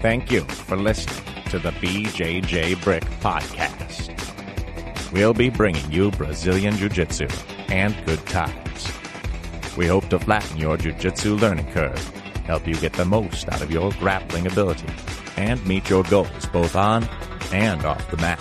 Thank you for listening to the BJJ Brick Podcast. We'll be bringing you Brazilian Jiu Jitsu and good times. We hope to flatten your Jiu Jitsu learning curve, help you get the most out of your grappling ability, and meet your goals both on and off the mat.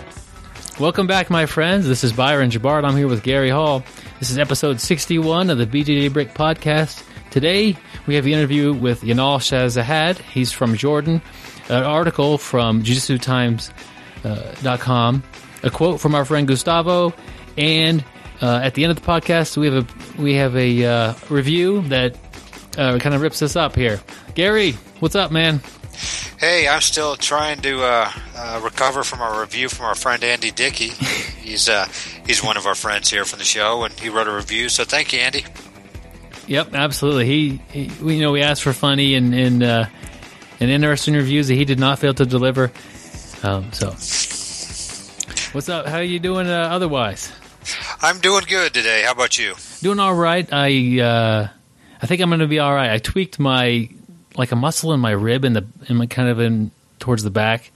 Welcome back, my friends. This is Byron Jabard. I'm here with Gary Hall. This is episode 61 of the BJJ Brick Podcast. Today, we have the interview with Yanal Shahzadeh. He's from Jordan. An article from JiuJitsuTimes.com. A quote from our friend Gustavo. And uh, at the end of the podcast, we have a we have a uh, review that uh, kind of rips us up here. Gary, what's up, man? Hey, I'm still trying to uh, uh, recover from our review from our friend Andy Dickey. he's uh, he's one of our friends here from the show, and he wrote a review. So thank you, Andy. Yep, absolutely. He, he we, you know, we asked for funny and and uh, and interesting reviews that he did not fail to deliver. Um, so, what's up? How are you doing? Uh, otherwise, I'm doing good today. How about you? doing all right. I uh, I think I'm going to be all right. I tweaked my like a muscle in my rib in the in my kind of in towards the back.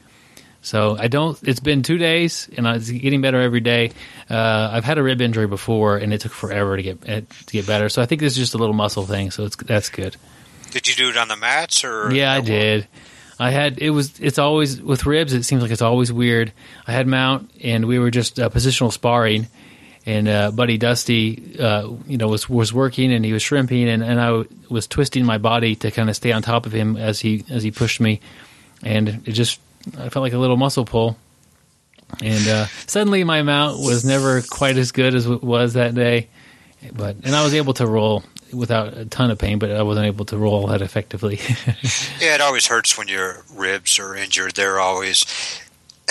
So I don't. It's been two days, and it's getting better every day. Uh, I've had a rib injury before, and it took forever to get to get better. So I think this is just a little muscle thing. So it's that's good. Did you do it on the mats or? Yeah, I or- did. I had it was it's always with ribs. It seems like it's always weird. I had mount, and we were just uh, positional sparring, and uh, Buddy Dusty, uh, you know, was was working and he was shrimping, and, and I w- was twisting my body to kind of stay on top of him as he as he pushed me, and it just I felt like a little muscle pull, and uh, suddenly my mount was never quite as good as it was that day, but and I was able to roll without a ton of pain, but I wasn't able to roll that effectively. Yeah, it always hurts when your ribs are injured. They're always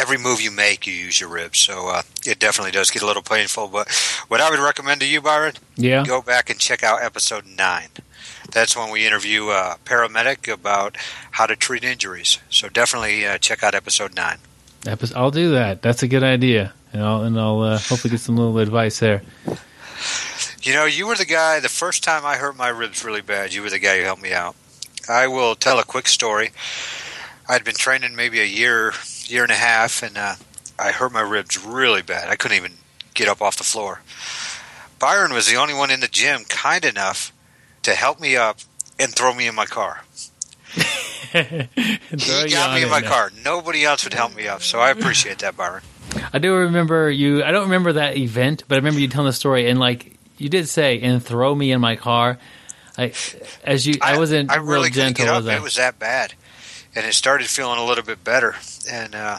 every move you make, you use your ribs. So uh, it definitely does get a little painful. But what I would recommend to you, Byron, yeah. go back and check out episode nine. That's when we interview a paramedic about how to treat injuries. So definitely uh, check out episode nine. I'll do that. That's a good idea, and I'll and I'll uh, hopefully get some little advice there. You know, you were the guy, the first time I hurt my ribs really bad, you were the guy who helped me out. I will tell a quick story. I'd been training maybe a year, year and a half, and uh, I hurt my ribs really bad. I couldn't even get up off the floor. Byron was the only one in the gym kind enough to help me up and throw me in my car. He got me in my now. car. Nobody else would help me up, so I appreciate that, Byron. I do remember you. I don't remember that event, but I remember you telling the story, and like you did say, and throw me in my car. I, as you, I, wasn't I real really couldn't gentle. up. was I? It was that bad, and it started feeling a little bit better. And uh,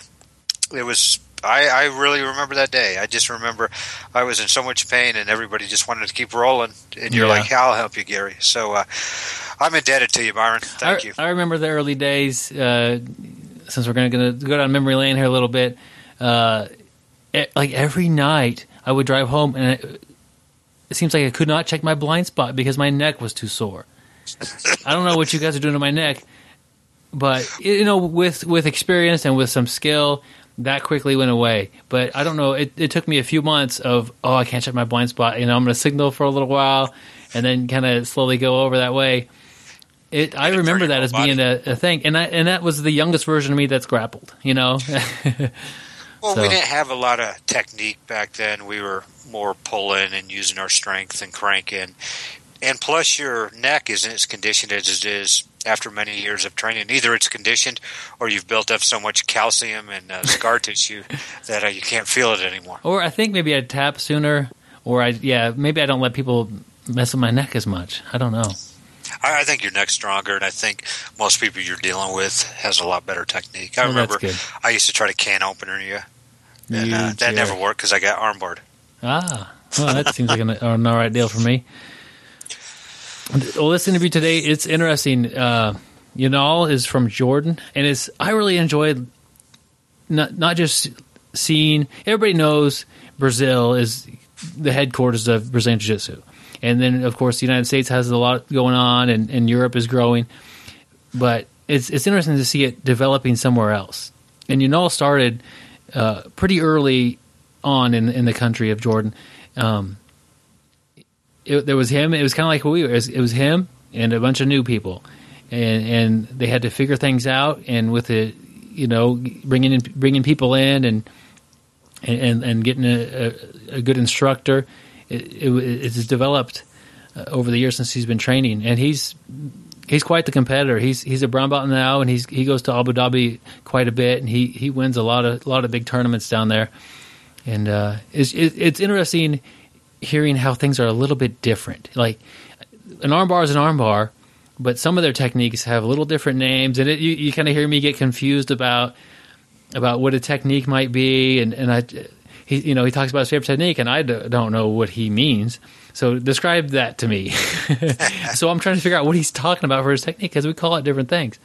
it was. I, I really remember that day. I just remember I was in so much pain, and everybody just wanted to keep rolling. And you're Yeah. like, "I'll help you, Gary." So uh, I'm indebted to you, Byron. Thank I, you. I remember the early days. Uh, since we're going to go down memory lane here a little bit, uh, like every night I would drive home, and it, it seems like I could not check my blind spot because my neck was too sore. I don't know what you guys are doing to my neck, but you know, with with experience and with some skill, that quickly went away. But I don't know. It, it took me a few months of oh, I can't check my blind spot. You know, I'm going to signal for a little while, and then kind of slowly go over that way. It, I remember that as being a, a thing, and I, and that was the youngest version of me that's grappled. You know, Well, So- we didn't have a lot of technique back then. We were more pulling and using our strength and cranking. And plus, your neck isn't as conditioned as it is after many years of training. Either it's conditioned or you've built up so much calcium and uh, scar tissue that uh, you can't feel it anymore. or I think maybe I'd tap sooner, or I yeah maybe I don't let people mess with my neck as much. I don't know. I, I think your neck's stronger, and I think most people you're dealing with has a lot better technique. I Oh, remember. I used to try to can opener you, and uh, that never worked because I got armbarred. Ah, well, that seems like an, an all right deal for me. Well, this interview today, it's interesting. Uh, Yanal is from Jordan, and it's I really enjoyed not not just seeing. Everybody knows Brazil is the headquarters of Brazilian Jiu Jitsu, and then of course the United States has a lot going on, and, and Europe is growing. But it's it's interesting to see it developing somewhere else. And Yanal started uh, pretty early on in in the country of Jordan. Um, it, there was him. It was kind of like we were. It was, it was him and a bunch of new people, and and they had to figure things out. And with it, you know, bringing in bringing people in and and and getting a, a, a good instructor, it, it, it's developed uh, over the years since he's been training, and he's he's quite the competitor. He's he's a brown belt now, and he's he goes to Abu Dhabi quite a bit, and he, he wins a lot of a lot of big tournaments down there. And uh, it's it, it's interesting hearing how things are a little bit different. Like an armbar is an armbar, but some of their techniques have little different names, and it, you, you kind of hear me get confused about about what a technique might be, and and I. He, you know, he talks about his favorite technique, and I don't know what he means. So describe that to me. so I'm trying to figure out what he's talking about for his technique because we call it different things.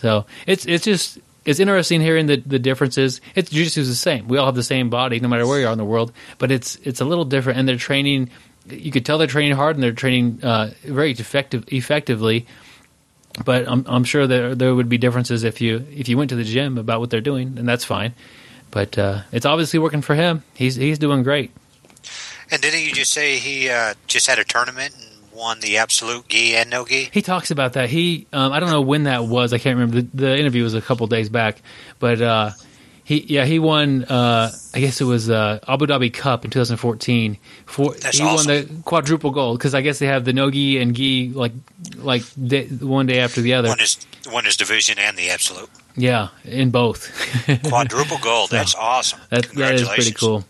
So it's it's just it's interesting hearing the, the differences. It's jiu-jitsu is the same. We all have the same body, no matter where you are in the world. But it's it's a little different, and they're training. You could tell they're training hard, and they're training uh, very effective effectively. But I'm I'm sure there there would be differences if you if you went to the gym about what they're doing, and that's fine. But uh, it's obviously working for him. He's he's doing great. And didn't you just say he uh, just had a tournament and won the absolute gi and no gi? He talks about that. He um, I don't know when that was. I can't remember. The, the interview was a couple days back, but uh, he yeah he won. Uh, I guess it was uh, Abu Dhabi Cup in 2014. For, That's he awesome. won the quadruple gold because I guess they have the no gi and gi like like day, one day after the other. Won his won his division and the absolute Yeah, in both. quadruple gold. That's awesome. That that is pretty cool.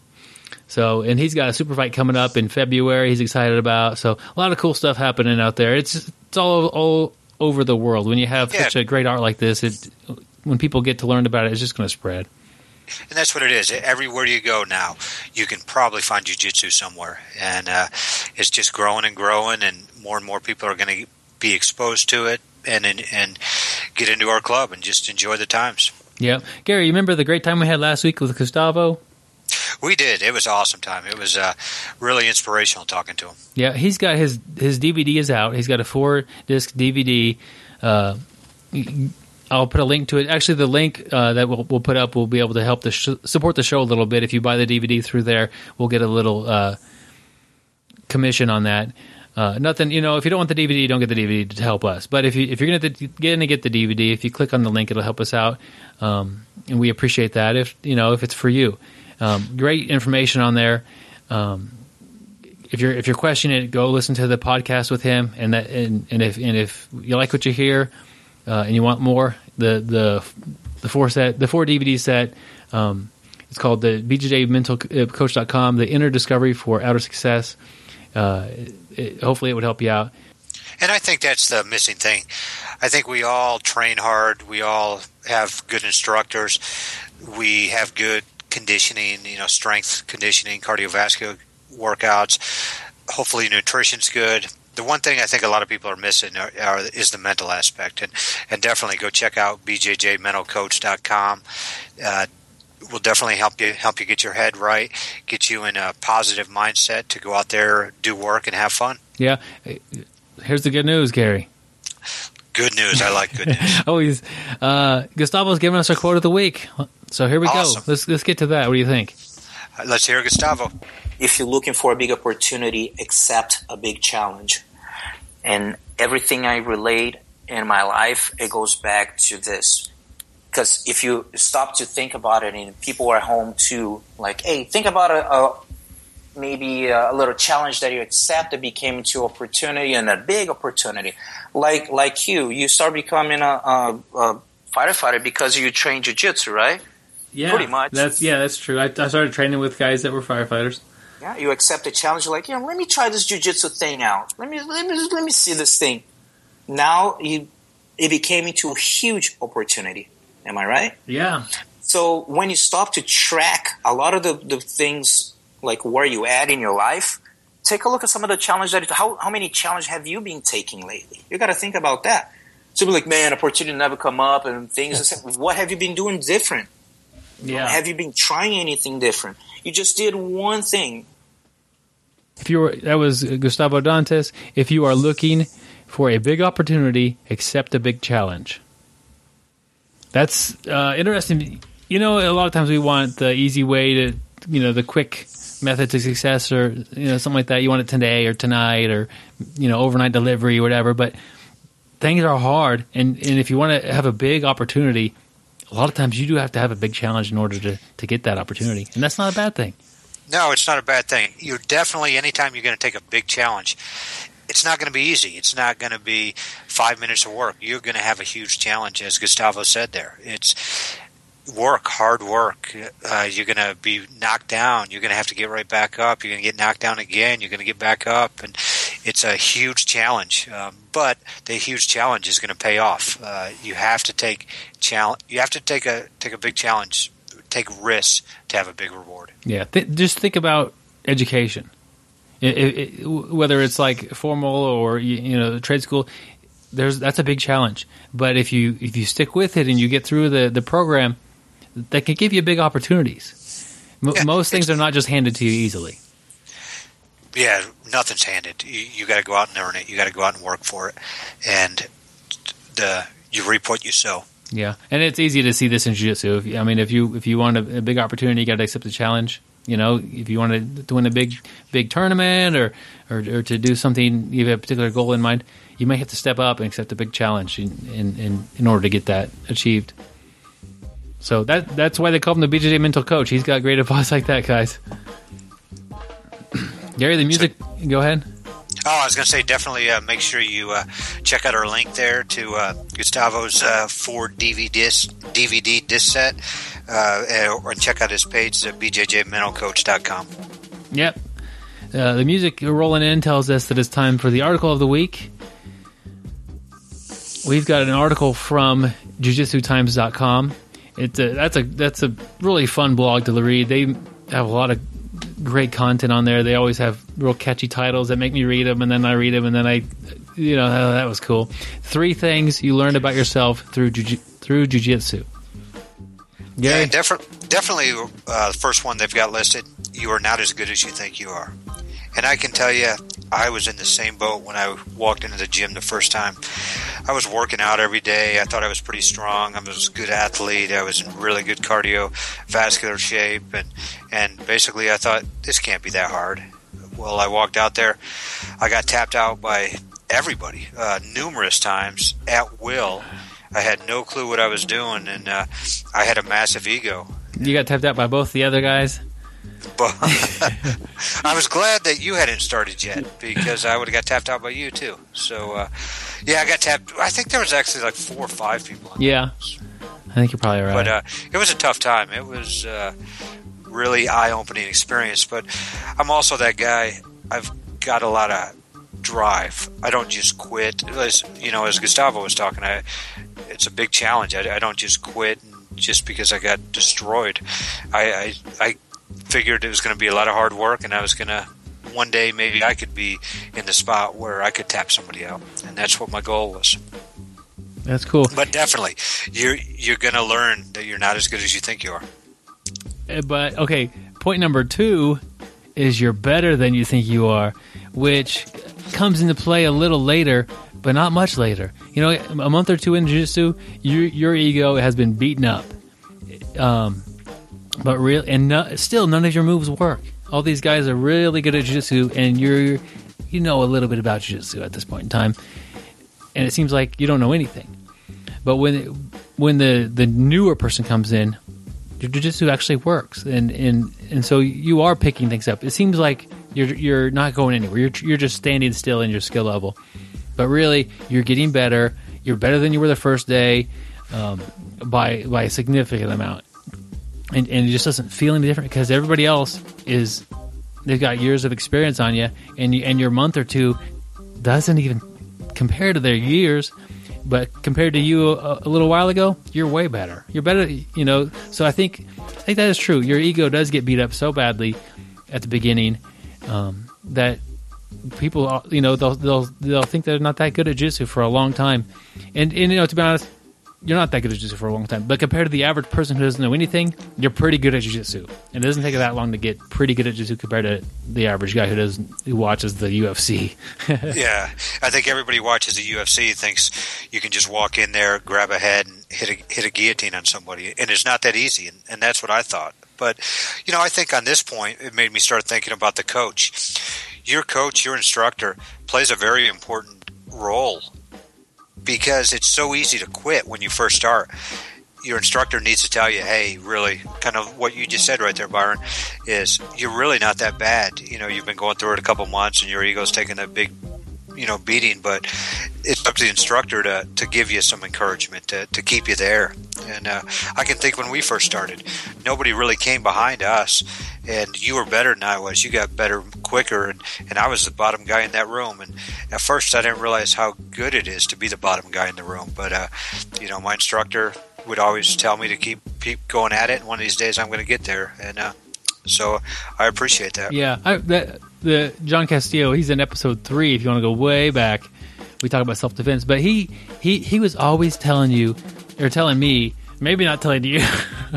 So, and he's got a super fight coming up in February. He's excited about. So, a lot of cool stuff happening out there. It's it's all all over the world. When you have Yeah. such a great art like this, it when people get to learn about it, it's just going to spread. And that's what it is. Everywhere you go now, you can probably find jujitsu somewhere, and uh, it's just growing and growing, and more and more people are going to be exposed to it, and and, and get into our club and just enjoy the times. Yeah, Gary, you remember the great time we had last week with Gustavo? We did. It was awesome time. It was uh, really inspirational talking to him. Yeah, he's got his his DVD is out. He's got a four disc DVD. Uh, I'll put a link to it. Actually, the link uh, that we'll, we'll put up will be able to help the sh- support the show a little bit. If you buy the DVD through there, we'll get a little uh, commission on that. Uh, nothing, you know. If you don't want the DVD, don't get the DVD to help us. But if you if you're gonna going to get the DVD, if you click on the link, it'll help us out, um, and we appreciate that. If you know if it's for you, um, great information on there. Um, if you're if you're questioning it, go listen to the podcast with him, and that and, and if and if you like what you hear, uh, and you want more, the the the four set the four DVD set. Um, it's called the BJJMentalCoach.com, the inner discovery for outer success. Uh, it, hopefully, it would help you out. And I think that's the missing thing. I think we all train hard. We all have good instructors. We have good conditioning, you know, strength conditioning, cardiovascular workouts. Hopefully, nutrition's good. The one thing I think a lot of people are missing are, are, is the mental aspect, and and definitely go check out bjjmentalcoach.com. Uh, will definitely help you help you get your head right, get you in a positive mindset to go out there, do work, and have fun. Yeah. Here's the good news, Gary. Good news. I like good news. Always, uh, Gustavo's giving us our quote of the week. So here we Awesome. go. Let's let's get to that. What do you think? Let's hear Gustavo. if you're looking for a big opportunity, accept a big challenge. And everything I relate in my life, it goes back to this. Because if you stop to think about it, and people are home too, like, hey, think about a, a maybe uh, a little challenge that you accept that became into opportunity and a big opportunity. Like like you, you start becoming a, a, a firefighter because you train jujitsu, right? Yeah, Pretty much. That's yeah, that's true. I, I started training with guys that were firefighters. Yeah, you accept a challenge. Like, You're like, yeah, let me try this jujitsu thing out. Let me let me let me see this thing. Now you, it became into a huge opportunity. Am I right? Yeah, So when you stop to track a lot of the, the things like where you at in your life, take a look at some of the challenge that how how many challenge have you been taking lately? You got to think about that. So be like, man, opportunity never come up and things. what have you been doing different? yeah. Have you been trying anything different? You just did one thing. if you were that was Gustavo Dantas. If you are looking for a big opportunity, accept a big challenge. That's uh, interesting. You know, a lot of times we want the easy way to, you know, the quick method to success, or you know, something like that. You want it today or tonight, or you know, overnight delivery or whatever. But things are hard, and and if you want to have a big opportunity, a lot of times you do have to have a big challenge in order to to get that opportunity, and that's not a bad thing. No, it's not a bad thing. You're definitely anytime you're going to take a big challenge, it's not going to be easy. It's not going to be five minutes of work. You're going to have a huge challenge, as Gustavo said there. It's work, hard work. Uh, you're going to be knocked down. You're going to have to get right back up. You're going to get knocked down again. You're going to get back up, and it's a huge challenge. Um, but the huge challenge is going to pay off. Uh, you have to take challenge. You have to take a take a big challenge, take risks to have a big reward. Yeah, th- just think about education. It, it, it, whether it's like formal or you, you know trade school, there's that's a big challenge. But if you if you stick with it and you get through the the program, that can give you big opportunities. M- Yeah, most things are not just handed to you easily. Yeah, nothing's handed. You, you got to go out and earn it. You got to go out and work for it, and the you reap what you sow. Yeah, and it's easy to see this in jiu-jitsu. If, I mean, if you if you want a, a big opportunity, you got to accept the challenge. You know, if you want to, to win a big big tournament or, or or to do something, you have a particular goal in mind, you may have to step up and accept a big challenge in in, in, in order to get that achieved. So that that's why they call him the BJJ mental coach. He's got great advice like that, guys. Gary, the music. Go ahead. Oh, I was going to say, definitely uh, make sure you uh, check out our link there to uh, Gustavo's uh, four DVD disc, DVD disc set, uh, and- or check out his page at bjjmentalcoach.com. Yep. Uh, the music rolling in tells us that it's time for the article of the week. We've got an article from jiujitsutimes.com. It's a, that's a that's a really fun blog to read. They have a lot of great content on there. They always have real catchy titles that make me read them, and then I read them, and then I, you know, oh, that was cool. Three things you learned about yourself through jiu- through jujitsu. Yeah, Gary, defi- definitely uh, the first one they've got listed. You are not as good as you think you are, and I can tell you, I was in the same boat when I walked into the gym the first time. I was working out every day. I thought I was pretty strong. I was a good athlete. I was in really good cardiovascular shape, and and basically I thought this can't be that hard. Well, I walked out there. I got tapped out by everybody uh, numerous times at will. I had no clue what I was doing, and uh, I had a massive ego. you got tapped out by both the other guys. But I was glad that you hadn't started yet because I would have got tapped out by you too. So uh, yeah, I got tapped. I think there was actually like four or five people. On Yeah, I think you're probably right. but uh, it was a tough time. It was uh, really eye-opening experience. But I'm also that guy. I've got a lot of drive. I don't just quit. As, you know, as Gustavo was talking, I, it's a big challenge. I, I don't just quit just because I got destroyed. I I, I figured it was going to be a lot of hard work, and I was going to one day maybe I could be in the spot where I could tap somebody out, and that's what my goal was. That's cool. But definitely, you're you're going to learn that you're not as good as you think you are. Uh, But okay, point number two is you're better than you think you are, which comes into play a little later, but not much later. You know, a month or two in jiu-jitsu, your your ego has been beaten up. Um, but real and no, still none of your moves work. All these guys are really good at jiu-jitsu, and you're you know a little bit about jiu-jitsu at this point in time, and it seems like you don't know anything. But when when the the newer person comes in, your jujitsu actually works, and and and so you are picking things up. It seems like you're you're not going anywhere. You're you're just standing still in your skill level, but really you're getting better. You're better than you were the first day um, by by a significant amount, and and it just doesn't feel any different because everybody else is they've got years of experience on you, and you, and your month or two doesn't even compare to their years. But compared to you a, a little while ago, you're way better. You're better, you know. So I think I think that is true. Your ego does get beat up so badly at the beginning um, that people, you know, they'll they'll they'll think they're not that good at jiu-jitsu for a long time, and and you know, to be honest, you're not that good at jiu-jitsu for a long time. But compared to the average person who doesn't know anything, you're pretty good at jiu-jitsu, and it doesn't take that long to get pretty good at jiu-jitsu compared to the average guy who doesn't who watches the UFC. yeah, I think everybody watches the UFC thinks you can just walk in there, grab a head, and hit a hit a guillotine on somebody, and it's not that easy. And, and that's what I thought. But you know, I think on this point, it made me start thinking about the coach. Your coach, your instructor, plays a very important role because it's so easy to quit when you first start. Your instructor needs to tell you, hey, really, kind of what you just said right there, Byron, is you're really not that bad. You know, you've been going through it a couple months and your ego's taking a big you know beating, but it's up to the instructor to, to give you some encouragement to, to keep you there. And uh, I can think when we first started, nobody really came behind us, and you were better than I was. You got better quicker, and, and I was the bottom guy in that room. And at first, I didn't realize how good it is to be the bottom guy in the room. But uh, you know, my instructor would always tell me to keep keep going at it. And one of these days, I'm going to get there. And uh, so I appreciate that. Yeah, I, that, the John Castillo, he's in episode three. If you want to go way back, we talk about self defense. But he he he was always telling you or telling me, maybe not telling you,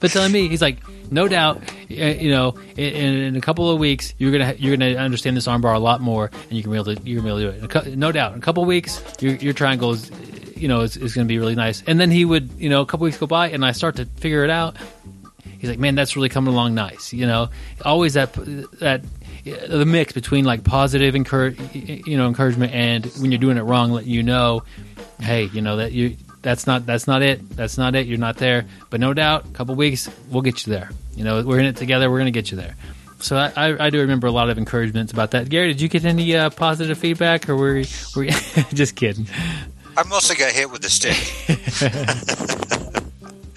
but telling me, he's like, no doubt, you know, in, in, a couple of weeks you're gonna you're gonna understand this armbar a lot more, and you can be able to you're gonna be able to do it. No doubt, in a couple of weeks, your your triangle is, you know, is, is going to be really nice. And then he would, you know, a couple weeks go by, and I start to figure it out, he's like, man, that's really coming along nice. You know, always that that the mix between like positive encourage, you know, encouragement and when you're doing it wrong, let you know, hey, you know that you that's not that's not it. That's not it. You're not there. But no doubt, a couple weeks, we'll get you there. You know, we're in it together. We're going to get you there. So I, I, I, do remember a lot of encouragements about that. Gary, did you get any uh, positive feedback, or were were you just kidding? I mostly got hit with the stick.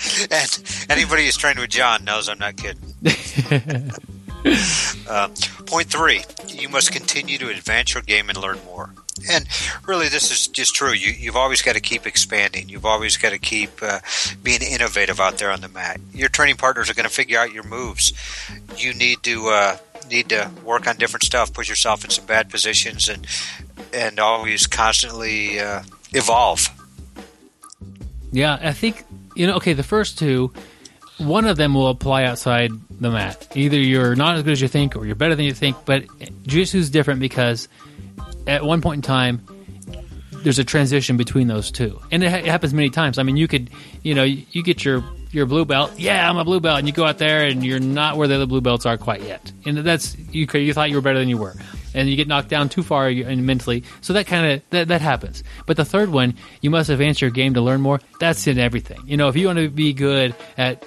and anybody who's trained with John knows I'm not kidding. uh, point three: you must continue to advance your game and learn more. And really, this is just true. You, have always got to keep expanding. You've always got to keep uh, being innovative out there on the mat. Your training partners are going to figure out your moves. You need to uh, need to work on different stuff. Put yourself in some bad positions, and and always constantly uh, evolve. Yeah, I think you know, okay, the first two, one of them will apply outside the mat. Either you're not as good as you think, or you're better than you think. But jiu-jitsu is different because at one point in time, there's a transition between those two, and it, ha- it, happens many times. I mean, you could, you know, you, you get your your blue belt. Yeah, I'm a blue belt, and you go out there and you're not where the other blue belts are quite yet, and that's you. You thought you were better than you were and you get knocked down too far mentally. So that kind of that, that happens. But the third one, you must advance your game to learn more. That's in everything. You know, if you want to be good at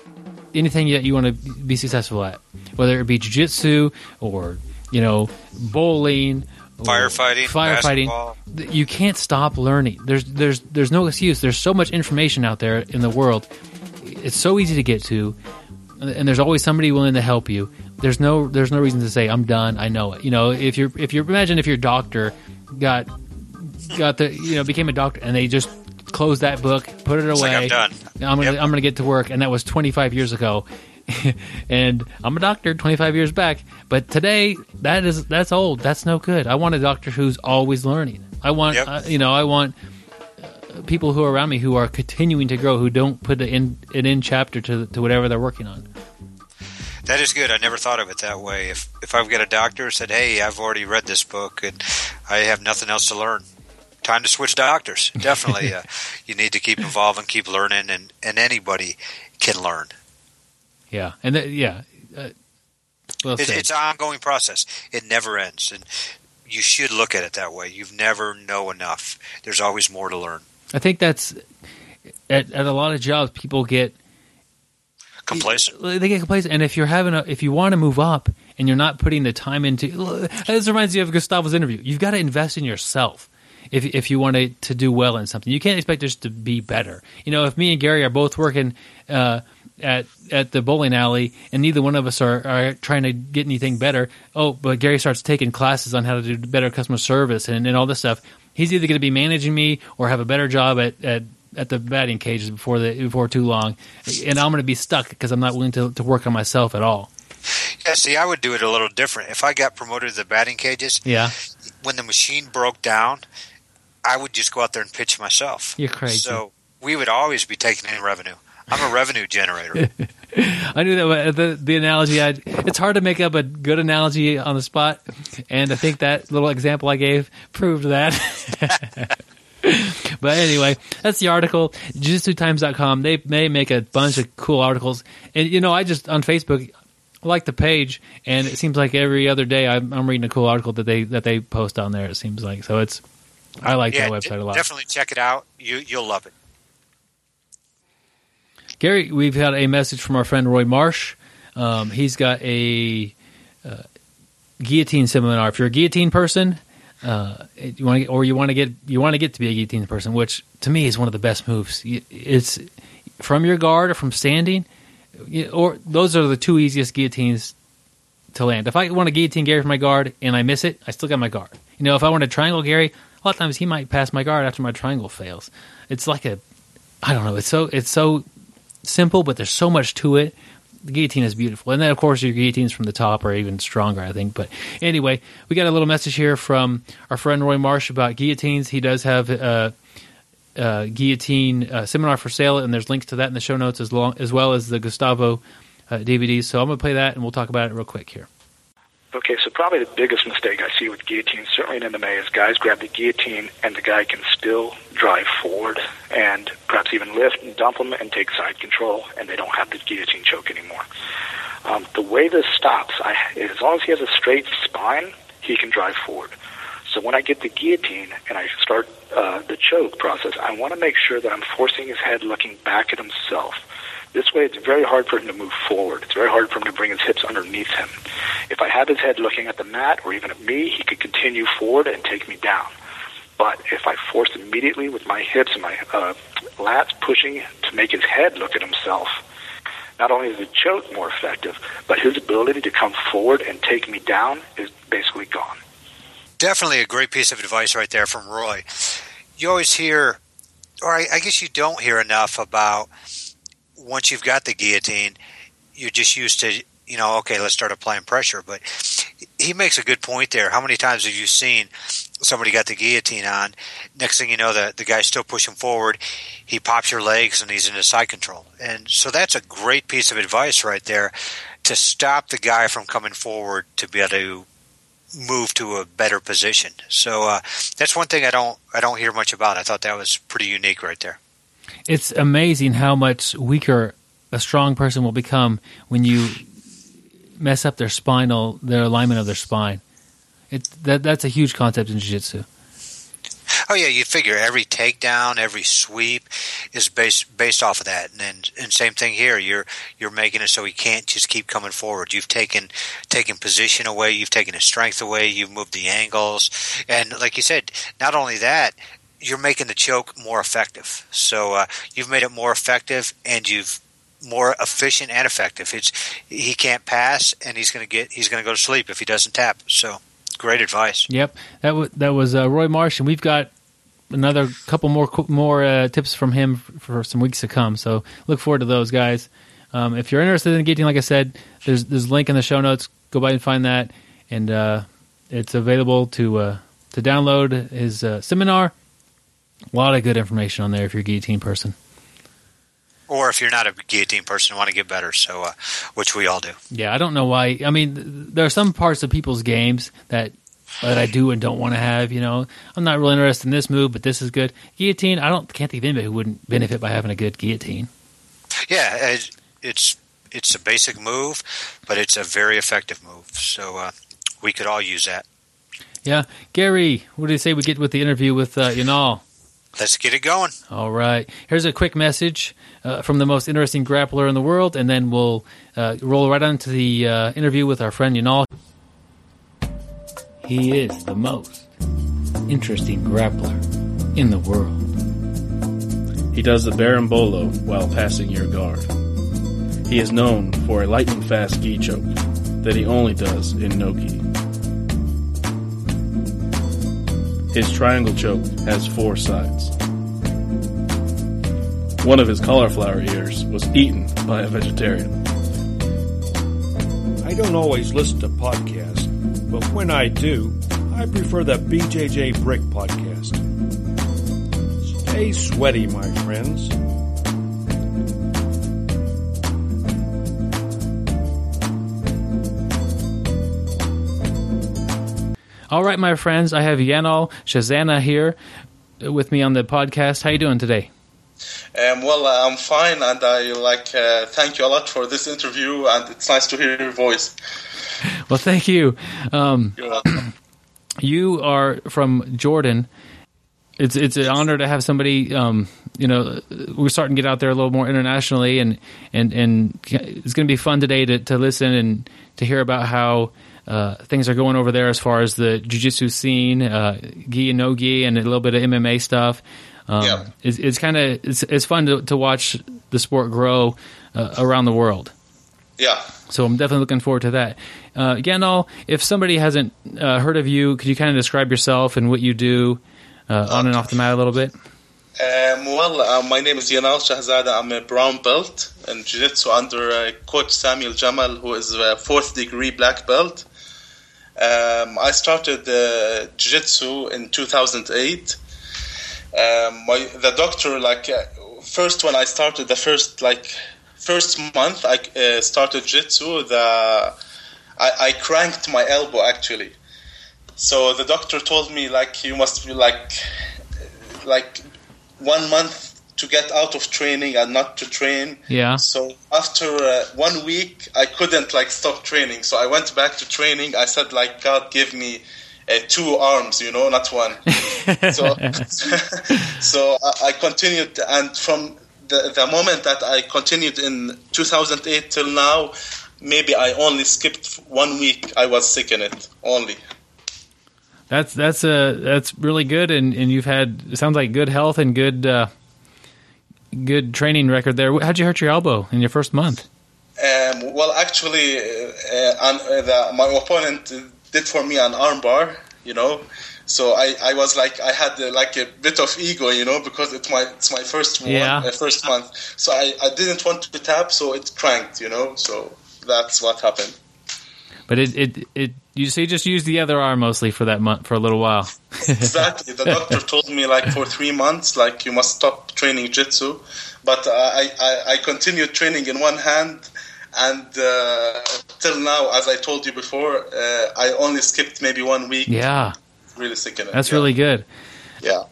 anything that you want to be successful at, whether it be jujitsu or you know bowling. Firefighting, firefighting. Basketball. You can't stop learning. There's there's there's no excuse. There's so much information out there in the world. It's so easy to get to, and there's always somebody willing to help you there's no there's no reason to say I'm done. I know it. You know, if you're if you imagine if your doctor got got the you know became a doctor and they just closed that book, put it away. Like I'm done. I'm gonna yep. I'm gonna get to work, and that was 25 years ago. and I'm a doctor 25 years back, but today that is that's old. That's no good. I want a doctor who's always learning. I want yep. uh, you know I want people who are around me who are continuing to grow, who don't put an in, an in chapter to to whatever they're working on. That is good. I never thought of it that way. If if I've got a doctor said, "Hey, I've already read this book and I have nothing else to learn," time to switch doctors. Definitely, uh, you need to keep evolving, keep learning, and and anybody can learn. Yeah, and th- yeah, uh, well it, it's an ongoing process. It never ends, and you should look at it that way. You've never know enough. There's always more to learn. I think that's at, at a lot of jobs people get complacent. They get complacent, and if you're having a, if you want to move up and you're not putting the time into, this reminds me of Gustavo's interview. You've got to invest in yourself if if you want to, to do well in something. You can't expect just to be better. You know, if me and Gary are both working uh, at at the bowling alley and neither one of us are, are trying to get anything better, oh, but Gary starts taking classes on how to do better customer service and, and all this stuff. He's either going to be managing me or have a better job at, at at the batting cages before the before too long, and I'm going to be stuck because I'm not willing to, to work on myself at all. Yeah, see, I would do it a little different. If I got promoted to the batting cages, yeah, when the machine broke down, I would just go out there and pitch myself. You're crazy. So we would always be taking in revenue. I'm a revenue generator. I knew that uh, the the analogy. i it's hard to make up a good analogy on the spot, and I think that little example I gave proved that. but anyway, that's the article. JiuJitsuTimes.com. They they make a bunch of cool articles, and you know, I just on Facebook like the page, and it seems like every other day I'm, I'm reading a cool article that they that they post on there. It seems like so it's I like yeah, that website a lot. Definitely check it out. You you'll love it. Gary, we've had a message from our friend Roy Marsh. Um, he's got a uh, guillotine seminar. If you're a guillotine person, uh, you want or you want to get, you want to get to be a guillotine person, which to me is one of the best moves. It's from your guard or from standing, or those are the two easiest guillotines to land. If I want to guillotine Gary from my guard and I miss it, I still got my guard. You know, if I want to triangle Gary, a lot of times he might pass my guard after my triangle fails. It's like a, I don't know. It's so it's so simple, but there's so much to it. The guillotine is beautiful, and then of course your guillotines from the top are even stronger, I think. But anyway, we got a little message here from our friend Roy Marsh about guillotines. He does have a, a guillotine uh, seminar for sale, and there's links to that in the show notes as long as well as the Gustavo uh, DVDs. So I'm going to play that, and we'll talk about it real quick here. Okay, so probably the biggest mistake I see with guillotine, certainly in MMA, is guys grab the guillotine and the guy can still drive forward and perhaps even lift and dump them and take side control, and they don't have the guillotine choke anymore. Um, the way this stops, I, as long as he has a straight spine, he can drive forward. So when I get the guillotine and I start uh, the choke process, I want to make sure that I'm forcing his head looking back at himself this way, it's very hard for him to move forward. It's very hard for him to bring his hips underneath him. If I have his head looking at the mat or even at me, he could continue forward and take me down. But if I force immediately with my hips and my uh, lats pushing to make his head look at himself, not only is the choke more effective, but his ability to come forward and take me down is basically gone. Definitely a great piece of advice right there from Roy. You always hear, or I, I guess you don't hear enough about once you've got the guillotine, you're just used to, you know, okay, let's start applying pressure. But he makes a good point there. How many times have you seen somebody got the guillotine on? Next thing you know, the, the guy's still pushing forward. He pops your legs and he's in his side control. And so that's a great piece of advice right there to stop the guy from coming forward to be able to move to a better position. So uh, that's one thing I don't I don't hear much about. I thought that was pretty unique right there. It's amazing how much weaker a strong person will become when you mess up their spinal, their alignment of their spine. It that that's a huge concept in jiu-jitsu. Oh yeah, you figure every takedown, every sweep is based based off of that, and, and and same thing here. You're you're making it so he can't just keep coming forward. You've taken taken position away, you've taken his strength away, you've moved the angles, and like you said, not only that, you're making the choke more effective. So uh, you've made it more effective, and you've more efficient and effective. It's he can't pass, and he's going to get he's going to go to sleep if he doesn't tap. So great advice. Yep, that was that was uh, Roy Marsh, and we've got another couple more more uh, tips from him for some weeks to come. So look forward to those guys. Um, if you're interested in getting, like I said, there's there's a link in the show notes. Go by and find that, and uh, it's available to uh, to download his uh, seminar a lot of good information on there if you're a guillotine person. Or if you're not a guillotine person and want to get better, so uh, which we all do. Yeah, I don't know why. I mean, there are some parts of people's games that that I do and don't want to have. You know, I'm not really interested in this move, but this is good. Guillotine, I don't can't think of anybody who wouldn't benefit by having a good guillotine. Yeah, it's it's a basic move, but it's a very effective move. So uh, we could all use that. Yeah, Gary, what do you say we get with the interview with uh, Yanal? Let's get it going. All right. Here's a quick message uh, from the most interesting grappler in the world, and then we'll uh, roll right on to the uh, interview with our friend Yanal. He is the most interesting grappler in the world. He does the berimbolo while passing your guard. He is known for a lightning fast gi choke that he only does in no gi. His triangle choke has four sides. One of his cauliflower ears was eaten by a vegetarian. I don't always listen to podcasts, but when I do, I prefer the BJJ Brick podcast. Stay sweaty, my friends. All right, my friends, I have Yanal Shahzadeh here with me on the podcast. How you doing today? Um, well, uh, I'm fine, and I like uh, thank you a lot for this interview, and it's nice to hear your voice. Well, thank you. Um, you are from Jordan, it's it's an honor to have somebody. Um, you know, we're starting to get out there a little more internationally, and and and it's going to be fun today to to listen and to hear about how. Uh, things are going over there as far as the jiu-jitsu scene, uh, gi and no gi, and a little bit of MMA stuff. Um, Yeah. It's, it's kind of it's, it's fun to, to watch the sport grow uh, around the world. Yeah. So I'm definitely looking forward to that. Uh, Gandalf, if somebody hasn't uh, heard of you, could you kind of describe yourself and what you do uh, on and off the mat a little bit? Um, well, uh, my name is Yanal Shahzadeh. I'm a brown belt in Jiu-Jitsu under uh, Coach Samy Aljamal, who is a fourth degree black belt. Um, I started uh, Jiu-Jitsu in 2008. Um, my, the doctor, like, uh, first when I started, the first, like, first month I uh, started Jiu-Jitsu, the, I, I cranked my elbow, actually. So the doctor told me, like, you must be, like, like one month to get out of training and not to train. Yeah. So after uh, one week, I couldn't like stop training. So I went back to training. I said like God give me uh, two arms, you know, not one. so so I, I continued, and from the the moment that I continued in 2008 till now, maybe I only skipped one week. I was sick in it only. That's that's uh, that's really good, and, and you've had it sounds like good health and good uh, good training record there. How'd you hurt your elbow in your first month? Um, well, actually, uh, uh, the, my opponent did for me an armbar, you know. So I, I was like I had uh, like a bit of ego, you know, because it's my it's my first one, Yeah. uh, first month. So I, I didn't want to tap, so it cranked, you know. So that's what happened. But it it, it you so you just used the other arm mostly for that month for a little while. exactly. The doctor told me like for three months, like you must stop training jitsu, but uh, I, I I continued training in one hand, and uh, till now, as I told you before, uh, I only skipped maybe one week. yeah, Really sick in it. that's yeah. really good. yeah.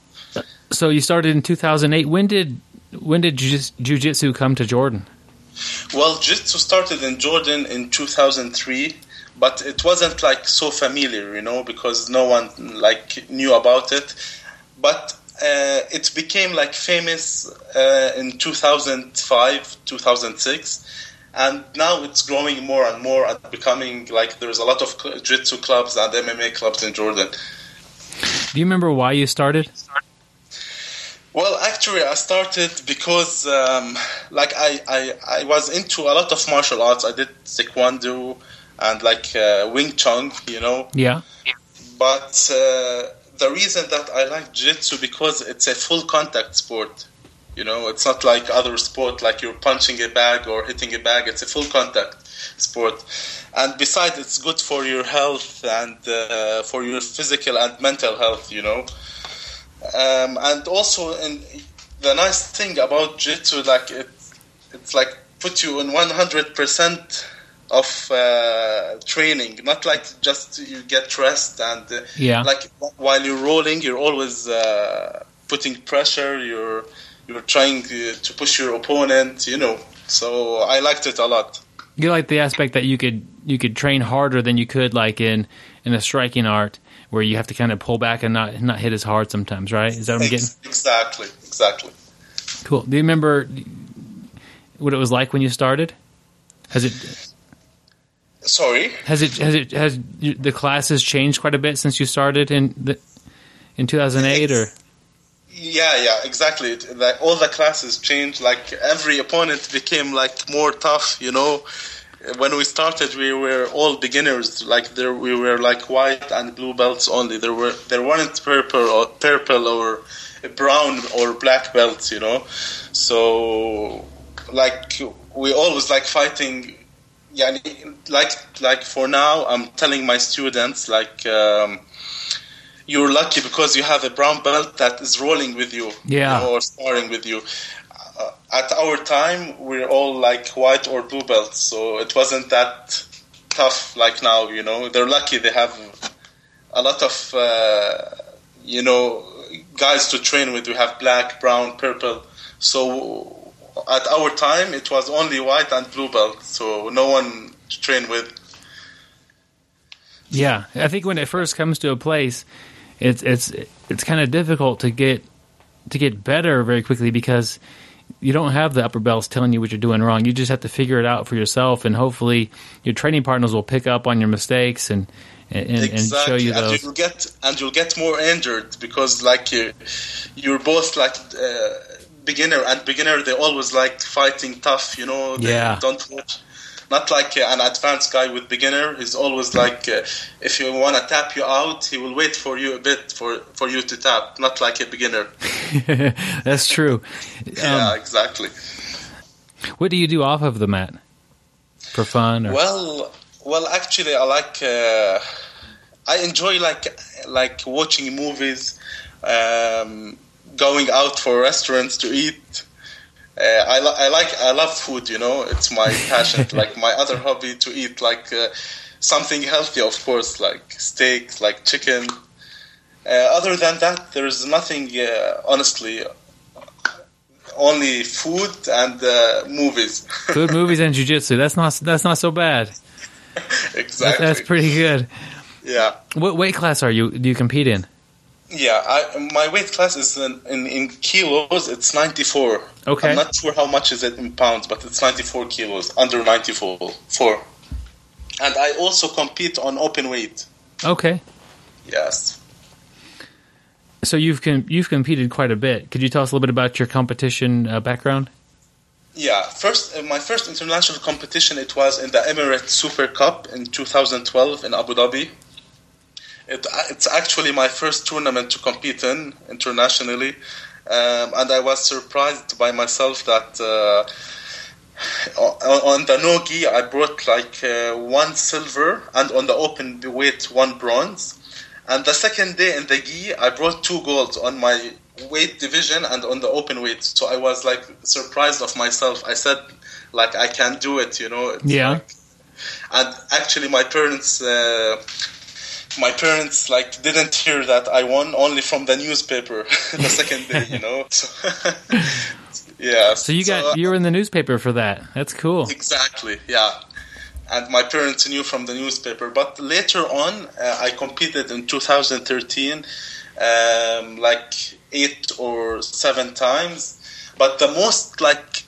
So you started in 2008. When did when did jiu- jiu-jitsu come to Jordan? Well, jiu-jitsu started in Jordan in 2003, but it wasn't like so familiar, you know, because no one like knew about it. But uh, it became like famous uh, in 2005, 2006, and now it's growing more and more and becoming like there's a lot of cl- jitsu clubs and MMA clubs in Jordan. Do you remember why you started? Well, actually, I started because, um, like, I, I, I was into a lot of martial arts. I did taekwondo and like uh, Wing Chun, you know. Yeah. But uh, the reason that I like jiu-jitsu because it's a full contact sport. You know, it's not like other sport like you're punching a bag or hitting a bag. It's a full contact sport, and besides, it's good for your health and uh, for your physical and mental health. You know, um, and also, in the nice thing about jiu-jitsu, like it, it's like put you in one hundred percent of uh, training, not like just you get rest and uh, Yeah. like while you're rolling, you're always uh, putting pressure. You're you're trying to, to push your opponent. You know, so I liked it a lot. You like the aspect that you could you could train harder than you could like in in a striking art where you have to kind of pull back and not not hit as hard sometimes, right? Is that what I'm getting? Exactly, exactly. Cool. Do you remember what it was like when you started? Has it Sorry. has it has it has you- the classes changed quite a bit since you started in the in 2008 or Yeah, yeah, exactly. Like all the classes changed. Like every opponent became like more tough. You know, when we started, we were all beginners. Like there, we were like white and blue belts only. There were there weren't purple or purple or brown or black belts. You know, so like we always like fighting. Yeah, like like for now, I'm telling my students like. Um, you're lucky because you have a brown belt that is rolling with you, Yeah. you know, or sparring with you. Uh, at our time, we're all like white or blue belts, so it wasn't that tough like now. You know, they're lucky they have a lot of uh, you know guys to train with. We have black, brown, purple. So at our time, it was only white and blue belt, so no one to train with. Yeah, I think when it first comes to a place, it's it's it's kind of difficult to get to get better very quickly because you don't have the upper belts telling you what you're doing wrong. You just have to figure it out for yourself, and hopefully your training partners will pick up on your mistakes and and, and exactly. show you those. and you'll get and you'll get more injured because like you, you're both like uh, beginner and beginner. They always like fighting tough. You know. They Yeah. Don't watch. Not like uh, an advanced guy with beginner. He's always like, uh, if you want to tap you out, he will wait for you a bit for, for you to tap. Not like a beginner. That's true. yeah, Um, exactly. what do you do off of the mat for fun? Or? Well, well, actually, I like. Uh, I enjoy like like watching movies, um, going out for restaurants to eat. Uh, I, li- I like I love food. You know, it's my passion. like my other hobby to eat like uh, something healthy, of course, like steaks, like chicken. Uh, other than that, there's nothing. Uh, honestly, only food and uh, movies. Food, movies, and jujitsu. That's not that's not so bad. exactly. That's pretty good. yeah. What weight class are you? Do you compete in? Yeah, I, my weight class is in, in, in kilos. It's 94. Okay. I'm not sure how much is it in pounds, but it's 94 kilos, under 94. Four. And I also compete on open weight. Okay. Yes. So you've com- you've competed quite a bit. Could you tell us a little bit about your competition uh, background? Yeah, first uh, my first international competition it was in the Emirates Super Cup in 2012 in Abu Dhabi. It, it's actually my first tournament to compete in internationally, um, and I was surprised by myself that uh, on, on the nogi I brought like uh, one silver, and on the open weight one bronze. And the second day in the gi, I brought two golds on my weight division and on the open weight. So I was like surprised of myself. I said, like, I can do it, you know. It's Yeah. like- and actually, my parents, uh, my parents like didn't hear that I won only from the newspaper the second day, you know. So, yeah. So you got you were in the newspaper for that. That's cool. Exactly, yeah. And my parents knew from the newspaper. But later on, uh, I competed in 2013, um, like eight or seven times. But the most, like,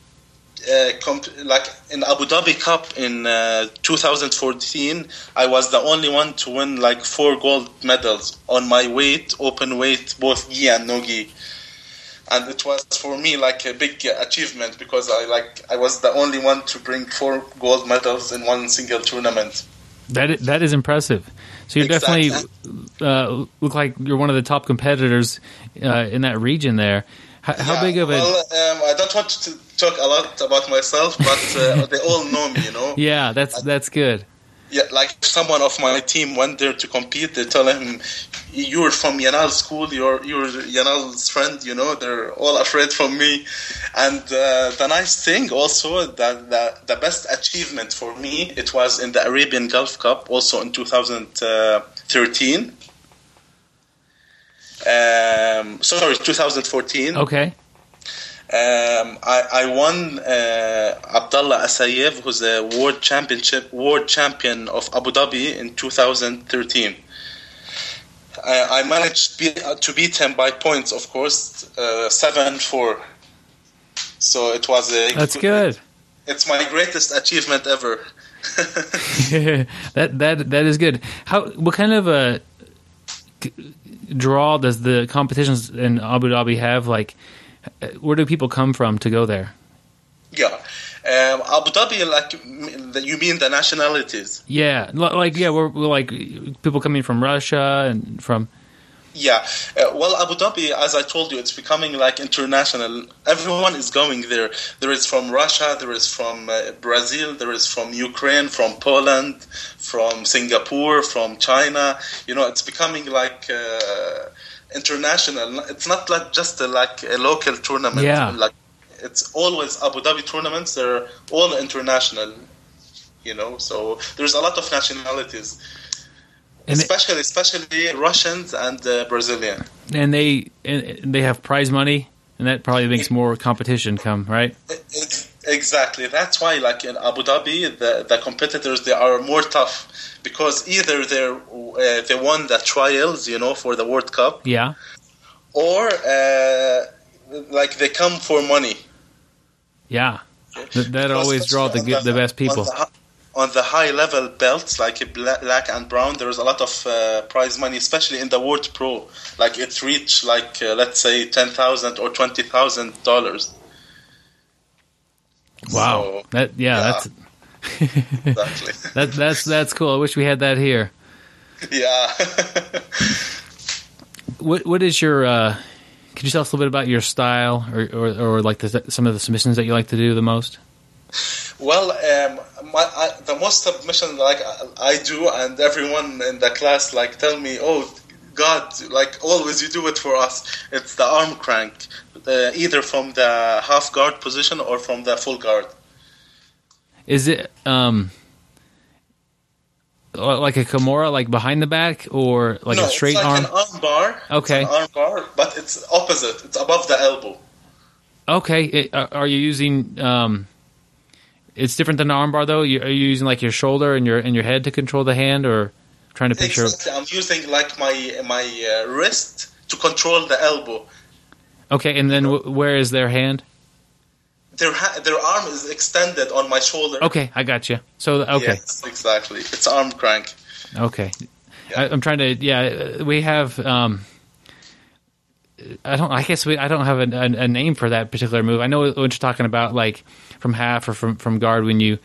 uh, comp- like in Abu Dhabi Cup in uh, 2014, I was the only one to win like four gold medals on my weight, open weight, both gi and no gi and it was for me like a big achievement because I like I was the only one to bring four gold medals in one single tournament. That that is impressive. So you Exactly. definitely uh, look like you're one of the top competitors uh, in that region there. How, how Yeah, big of a Well, um, I don't want to talk a lot about myself, but uh, they all know me, you know. yeah? That's that's good. Yeah, like someone of my team went there to compete. They tell him, "You're from Yanal school. You're you're Yanal's friend. You know they're all afraid from me." And uh, the nice thing also that the, the best achievement for me it was in the Arabian Gulf Cup, also in 2013. Um, sorry, 2014. Okay. Um, I, I won uh, Abdullah Asayev, who's a world championship world champion of Abu Dhabi in 2013. I, I managed be, uh, to beat him by points, of course, uh, seven four. So it was a. That's good. It's my greatest achievement ever. that that that is good. How what kind of a draw does the competitions in Abu Dhabi have? Like, where do people come from to go there? yeah, um, Abu Dhabi, like you mean the nationalities? Yeah, like yeah, we're, we're like people coming from Russia and from Yeah, uh, well, Abu Dhabi, as I told you, it's becoming like international. Everyone is going there. There is from Russia, there is from uh, Brazil, there is from Ukraine, from Poland, from Singapore, from China. You know, it's becoming like uh, international. It's not like just a, like a local tournament. Yeah. Like it's always Abu Dhabi tournaments. They're all international. You know, so there's a lot of nationalities and especially especially Russians and uh, Brazilian. and they and they have prize money, and that probably makes more competition come right. Ex- Exactly. That's why, like in Abu Dhabi, the the competitors they are more tough because either they're uh, they won the trials, you know, for the World Cup, Yeah. or uh, like they come for money. Yeah. Th- that always draw the good, the best people. On the, on the high level belts, like black and brown, there is a lot of uh, prize money, especially in the World Pro. Like it reached like uh, let's say ten thousand or twenty thousand dollars. Wow. So, That yeah, yeah. that's exactly. that that's that's cool. I wish we had that here. yeah. What what is your uh could you tell us a little bit about your style or or, or like the, some of the submissions that you like to do the most? Well, um, my, I, the most submission like I, I do, and everyone in the class like tell me, "Oh, God, like always you do it for us." It's the arm crank, uh, either from the half guard position or from the full guard. Is it um like a Kimura, like behind the back, or like no, a straight it's like arm? an arm bar. Okay. it's an arm bar, but it's opposite. It's above the elbow. Okay, it, are are you using? Um, it's different than an armbar though. You, are you using like your shoulder and your and your head to control the hand, or trying to picture? Exactly. I'm using like my my uh, wrist to control the elbow. Okay, and then w- where is their hand? Their ha- their arm is extended on my shoulder. Okay, I got you. So okay, Yes, exactly. It's arm crank. okay. Yeah. I, I'm trying to. Yeah, we have. Um, I don't. I guess we. I don't have a, a, a name for that particular move. I know what you're talking about, like from half or from from guard when you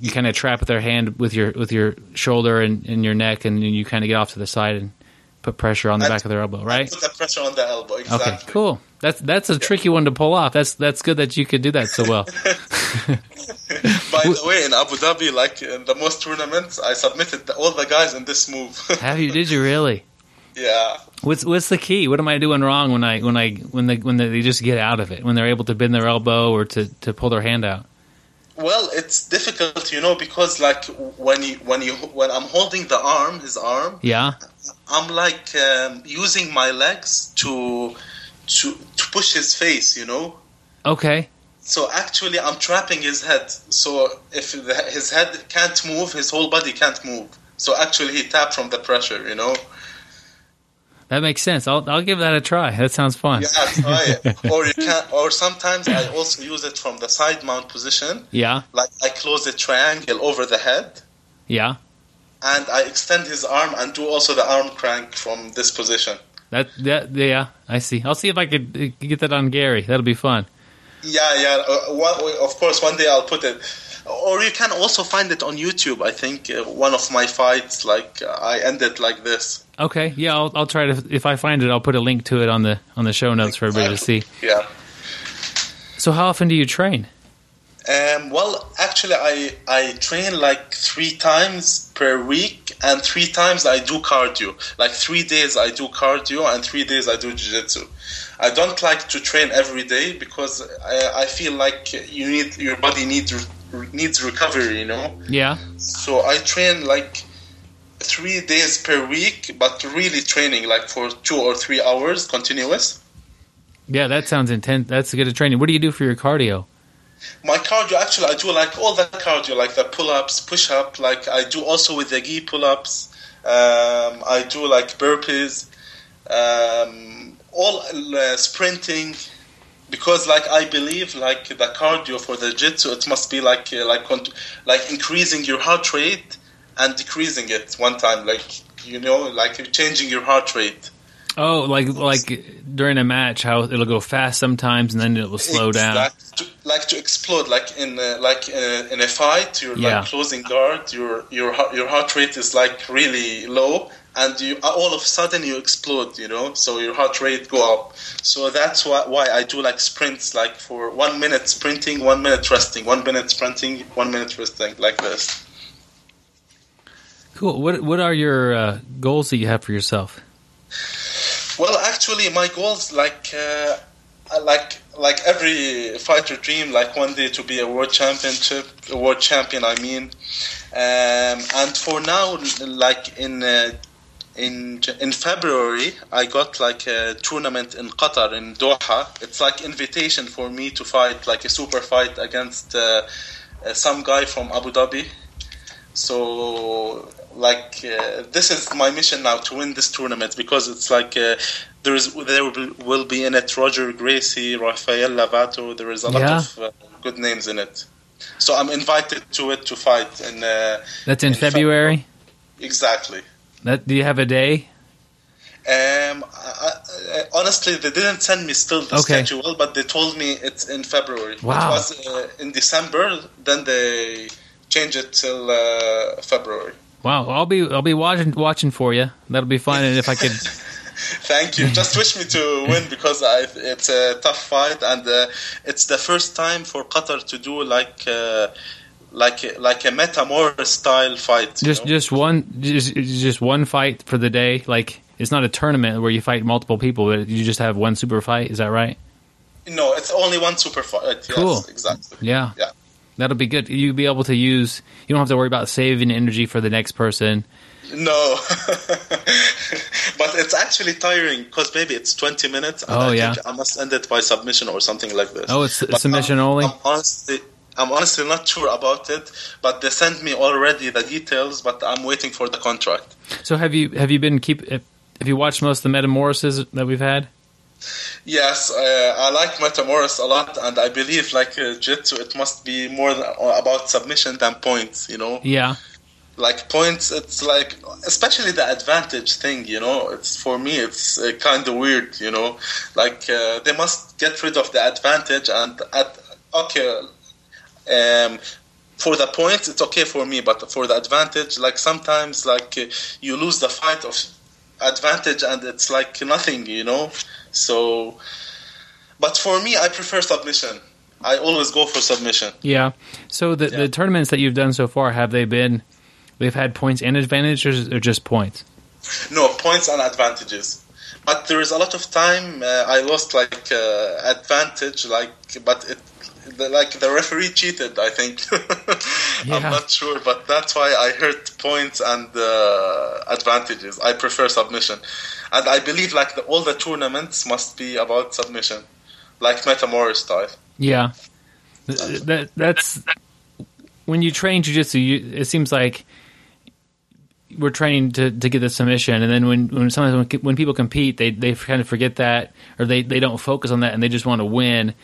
you kind of trap their hand with your with your shoulder and, and your neck, and you kind of get off to the side and put pressure on the back of their elbow, right? Put the pressure on the elbow. Exactly. Okay, cool. That's that's a tricky one to pull off. That's that's good that you could do that so well. By the way, in Abu Dhabi, like in the most tournaments, I submitted all the guys in this move. Have you? Did you really? yeah. What's what's the key? What am I doing wrong when I when I when they when they just get out of it when they're able to bend their elbow or to, to pull their hand out? Well, it's difficult, you know, because like when you when you when I'm holding the arm, his arm, Yeah. I'm like um, using my legs to to to push his face, you know. Okay. So actually, I'm trapping his head. So if the, his head can't move, his whole body can't move. So actually, he tapped from the pressure, you know. That makes sense. I'll I'll give that a try. That sounds fun. Yeah, try it. or you can, or sometimes I also use it from the side mount position. Yeah. Like I close a triangle over the head, Yeah. and I extend his arm and do also the arm crank from this position. That that yeah. I see. I'll see if I could uh, get that on Gary. That'll be fun. Yeah, yeah. Uh, one, of course, one day I'll put it. Or you can also find it on YouTube. I think uh, one of my fights, like uh, I ended like this. Okay. Yeah. I'll I'll try to. If I find it, I'll put a link to it on the on the show notes for everybody to see. Yeah. So how often do you train? Um, well, actually, I I train like three times per week, and three times I do cardio. Like three days I do cardio, and three days I do jiu-jitsu. I don't like to train every day because I, I feel like you need your body needs needs recovery. You know, Yeah. so I train like three days per week, but really training like for two or three hours continuous. Yeah. That sounds intense. That's good training. What do you do for your cardio? My cardio, actually, I do like all the cardio, like the pull-ups, push-up. Like I do also with the gi pull-ups. Um, I do like burpees, um, all uh, sprinting. Because, like, I believe, like the cardio for the jitsu, it must be like, uh, like, like increasing your heart rate and decreasing it one time, like you know, like changing your heart rate. Oh, like like during a match, how it'll go fast sometimes and then it will slow down. Like to, like to explode, like in uh, like uh, in a fight, you're Yeah. like closing guard. Your your heart- your heart rate is like really low, and you uh, all of a sudden you explode. You know, so your heart rate go up. So that's why why I do like sprints, like for one minute sprinting, one minute resting, one minute sprinting, one minute resting, like this. Cool. What what are your uh, goals that you have for yourself? Well, actually, my goals like uh, like like every fighter dream, like one day to be a world championship, a world champion. I mean, um, and for now, like in uh, in in February, I got like a tournament in Qatar in Doha. It's like invitation for me to fight like a super fight against uh, uh, some guy from Abu Dhabi. So like uh, this is my mission now to win this tournament because it's like uh, there is there will, be in it Roger Gracie, Rafael Lovato. There is a lot Yeah. of uh, good names in it. So I'm invited to it to fight in. Uh, That's in in Feb- February. exactly. That do you have a day? Um, I, I, honestly, they didn't send me still the Okay. schedule, but they told me it's in February. Wow. It was uh, in December, then they changed it till uh, February. Wow, I'll be I'll be watching watching for you. That'll be fun. And if I could, Thank you. Just wish me to win because I, it's a tough fight, and uh, it's the first time for Qatar to do like uh, like like a Metamor style fight. just know? just one just just one fight for the day. Like it's not a tournament where you fight multiple people, but you just have one super fight. Is that right? no, it's only one super fight. Yes, Cool. exactly. Yeah. Yeah. That'll be good. You'll be able to use. You don't have to worry about saving energy for the next person. No, but it's actually tiring because maybe it's twenty minutes. Oh, I yeah. I must end it by submission or something like this. Oh, it's But submission I'm, only? I'm honestly, I'm honestly not sure about it. But they sent me already the details, but I'm waiting for the contract. So have you have you been keep have you watched most of the metamorphoses that we've had? Yes, uh, I like Metamoris a lot, and I believe like uh, Jitsu, it must be more about submission than points. You know, Yeah. like points it's like especially the advantage thing you know it's for me it's uh, kind of weird you know like uh, they must get rid of the advantage and at okay um for the points it's okay for me but for the advantage like sometimes like uh, you lose the fight of advantage and it's like nothing you know so but for me i prefer submission i always go for submission Yeah. So the the tournaments that you've done so far have they been? They've had points and advantages, or just points? No points and advantages, but there is a lot of time uh, I lost like uh, advantage, like but it. The, like the referee cheated, I think. I'm not sure, but that's why I heard points and uh, advantages. I prefer submission, and I believe like the, all the tournaments must be about submission, like Metamora style. Yeah. Th- That that's when you train jujitsu. You, it seems like we're training to, to get the submission, and then when when sometimes when, when people compete, they they kind of forget that, or they, they don't focus on that, and they just want to win,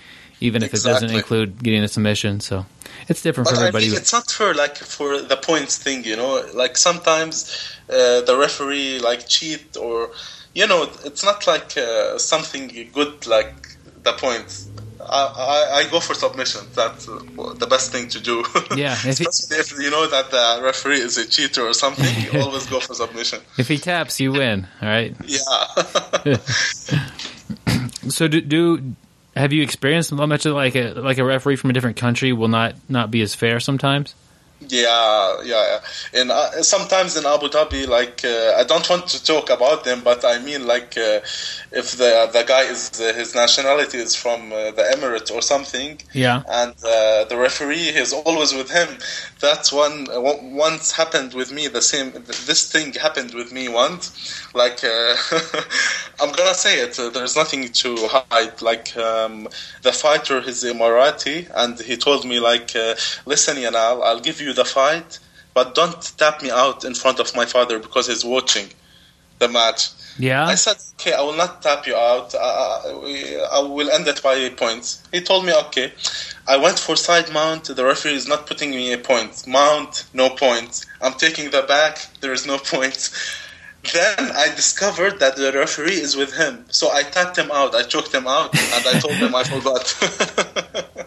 even if it doesn't include getting a submission. So it's different But for I everybody. mean, it's not fair, like for the points thing, you know. Like sometimes uh, the referee like cheat, or you know, it's not like uh, something good like the points. I, I, I go for submission. That's uh, the best thing to do. Yeah, if especially if you know that the referee is a cheater or something. You always go for submission. if he taps, you win. All right. Yeah. So do, do have you experienced how much of like a like a referee from a different country will not not be as fair sometimes? Yeah, yeah. And uh, sometimes in Abu Dhabi, like uh, I don't want to talk about them, but I mean, like uh, if the the guy is uh, his nationality is from uh, the Emirates or something, Yeah. and uh, the referee is always with him. That's one- once happened with me. The same. This thing happened with me once. Like uh, I'm gonna say it. Uh, there's nothing to hide. Like um, the fighter is Emirati, and he told me like, uh, listen, Yanal, I'll give you the fight, but don't tap me out in front of my father because he's watching the match. Yeah. I said, okay, I will not tap you out. Uh, we- I will end it by points. He told me, okay. I went for side mount. The referee is not putting me a point. Mount, no points. I'm taking the back. There is no points. Then I discovered that the referee is with him. So I tapped him out. I choked him out, and I told him I forgot.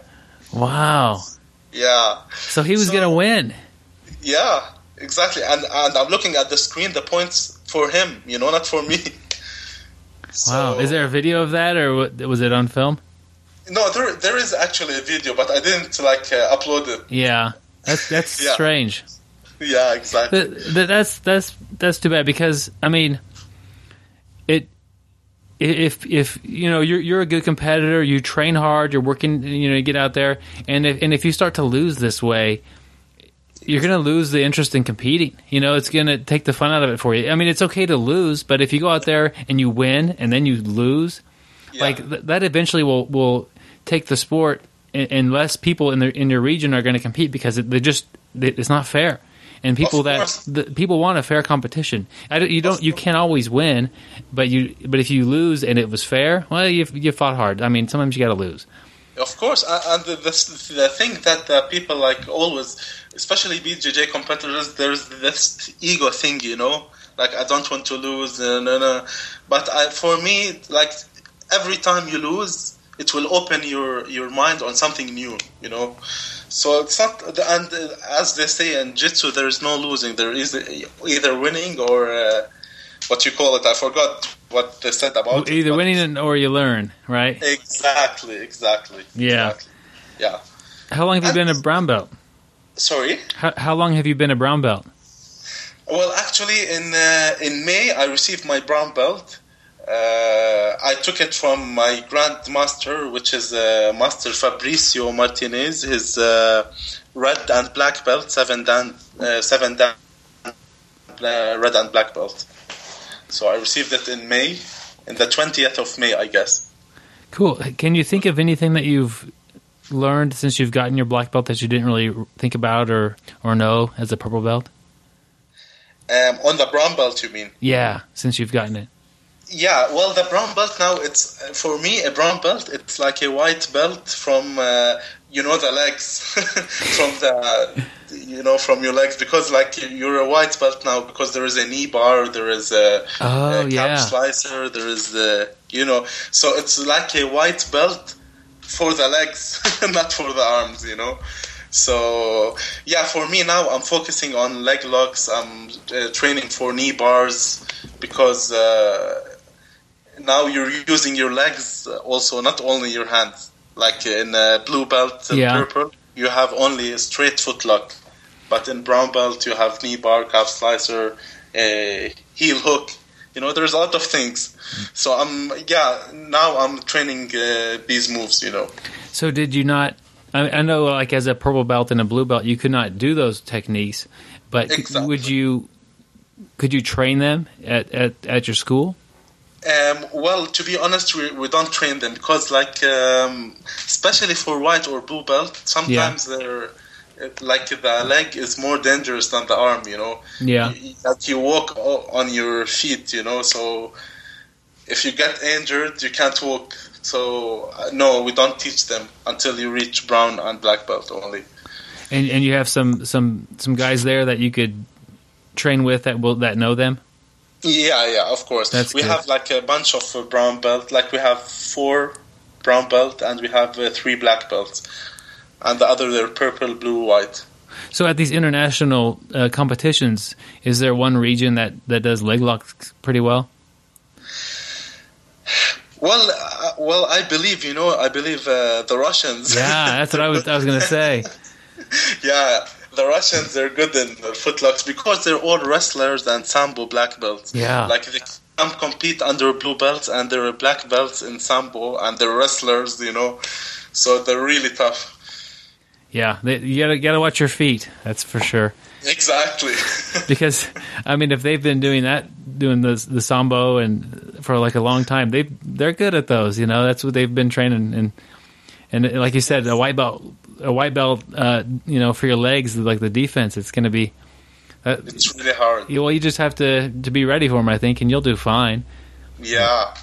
Wow. yeah, So he was So- gonna win. yeah, exactly. And and I'm looking at the screen. The points for him, you know, not for me. Wow. Is there a video of that, or was it on film? No, there there is actually a video, but I didn't like uh, upload it. Yeah. That's that's Yeah. strange. Yeah, exactly. But, but that's that's that's too bad because I mean, it if if you know you're you're a good competitor, you train hard, you're working, you know, you get out there, and if and if you start to lose this way, you're going to lose the interest in competing. You know, it's going to take the fun out of it for you. I mean, it's okay to lose, but if you go out there and you win and then you lose, Yeah. like th- that eventually will will take the sport and, and less people in the in your region are going to compete because it, they just they, it's not fair and people that the, people want a fair competition. I don't, you don't you can't always win, but you but if you lose and it was fair, well you you fought hard. I mean sometimes you got to lose. Of course, and the, the, the thing that uh, people like always, especially BJJ competitors, there's this ego thing, you know, like I don't want to lose, uh, no, no. But I, for me, like every time you lose, it will open your your mind on something new, you know. So it's not, and uh, as they say in Jitsu, there is no losing. There is either winning or uh, what you call it. I forgot what they said about it, Either but- winning or you learn, right? Exactly, exactly. Yeah. exactly. Yeah. How long have you been a brown belt? Sorry. How, how long have you been a brown belt? Well, actually, in uh, in May, I received my brown belt. Uh, I took it from my grandmaster, which is uh, Master Fabricio Martinez. His uh, red and black belt, seven dan, uh, seven dan, uh, red and black belt. So I received it in May, in the twentieth of May, I guess. Cool. Can you think of anything that you've learned since you've gotten your black belt that you didn't really think about or or know as a purple belt? Um, on the brown belt, you mean? Yeah, since you've gotten it. Yeah, well, the brown belt now it's for me a brown belt. It's like a white belt from uh, you know the legs, from the you know from your legs because like you're a white belt now because there is a knee bar, there is a, Oh, a calf yeah. slicer, there is the you know so it's like a white belt for the legs, not for the arms, you know. So yeah, for me now, I'm focusing on leg locks. I'm uh, training for knee bars because uh, now you're using your legs also, not only your hands. Like in uh, blue belt, uh, Yeah. purple, you have only a straight foot lock, but in brown belt you have knee bar, calf slicer, uh, heel hook. You know, there's a lot of things. So I'm yeah. Now I'm training uh, these moves. You know. So did you not? I, I know, like as a purple belt and a blue belt, you could not do those techniques. But Exactly. would you? Could you train them at, at, at your school? Um, well, to be honest, we, we don't train them because, like, um, especially for white or blue belt, sometimes they're like the leg is more dangerous than the arm. You know, Yeah. That you walk on your feet. You know, so if you get injured, you can't walk. So uh, no, we don't teach them until you reach brown and black belt only. And and you have some some some guys there that you could train with that will that know them. Yeah, yeah, of course. That's we good. have like a bunch of uh, brown belt. Like we have four brown belt and we have uh, three black belts, and the other they're purple, blue, white. So at these international uh, competitions, is there one region that that does leg locks pretty well? Well, uh, well, I believe you know. I believe uh, the Russians. Yeah, that's what I was I was gonna say. yeah, the Russians they're good in footlocks because they're all wrestlers and sambo black belts. Yeah. like they can compete under blue belts and they're black belts in sambo and they're wrestlers. You know, so they're really tough. Yeah, they, you gotta gotta watch your feet. That's for sure. Exactly. Because I mean, if they've been doing that, doing the the sambo and for like a long time, they they're good at those. You know, that's what they've been training and and like you said, a white belt, a white belt. Uh, you know, for your legs, like the defense, it's going to be. Uh, it's really hard. well, you just have to to be ready for them, I think, and you'll do fine. Yeah,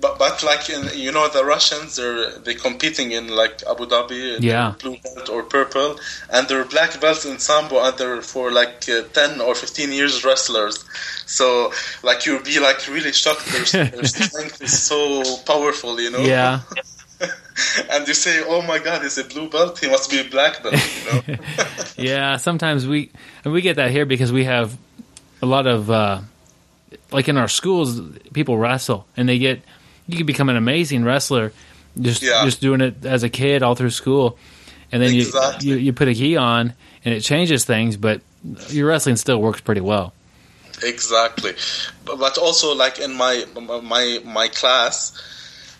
but but like in, you know the Russians they're they competing in like Abu Dhabi, Yeah. blue belt or purple, and they're black belts in sambo, and they're for like uh, ten or fifteen years wrestlers. So like you'll be like really shocked. Their, their strength is so powerful, you know. Yeah. and you say, "Oh my God, he's a blue belt. He must be a black belt." You know. Yeah, sometimes we and we get that here because we have a lot of uh, like in our schools, people wrestle and they get you can become an amazing wrestler just Yeah. just doing it as a kid all through school, and then Exactly. you, you you put a gi on and it changes things, but your wrestling still works pretty well. Exactly, but, but also like in my my my class,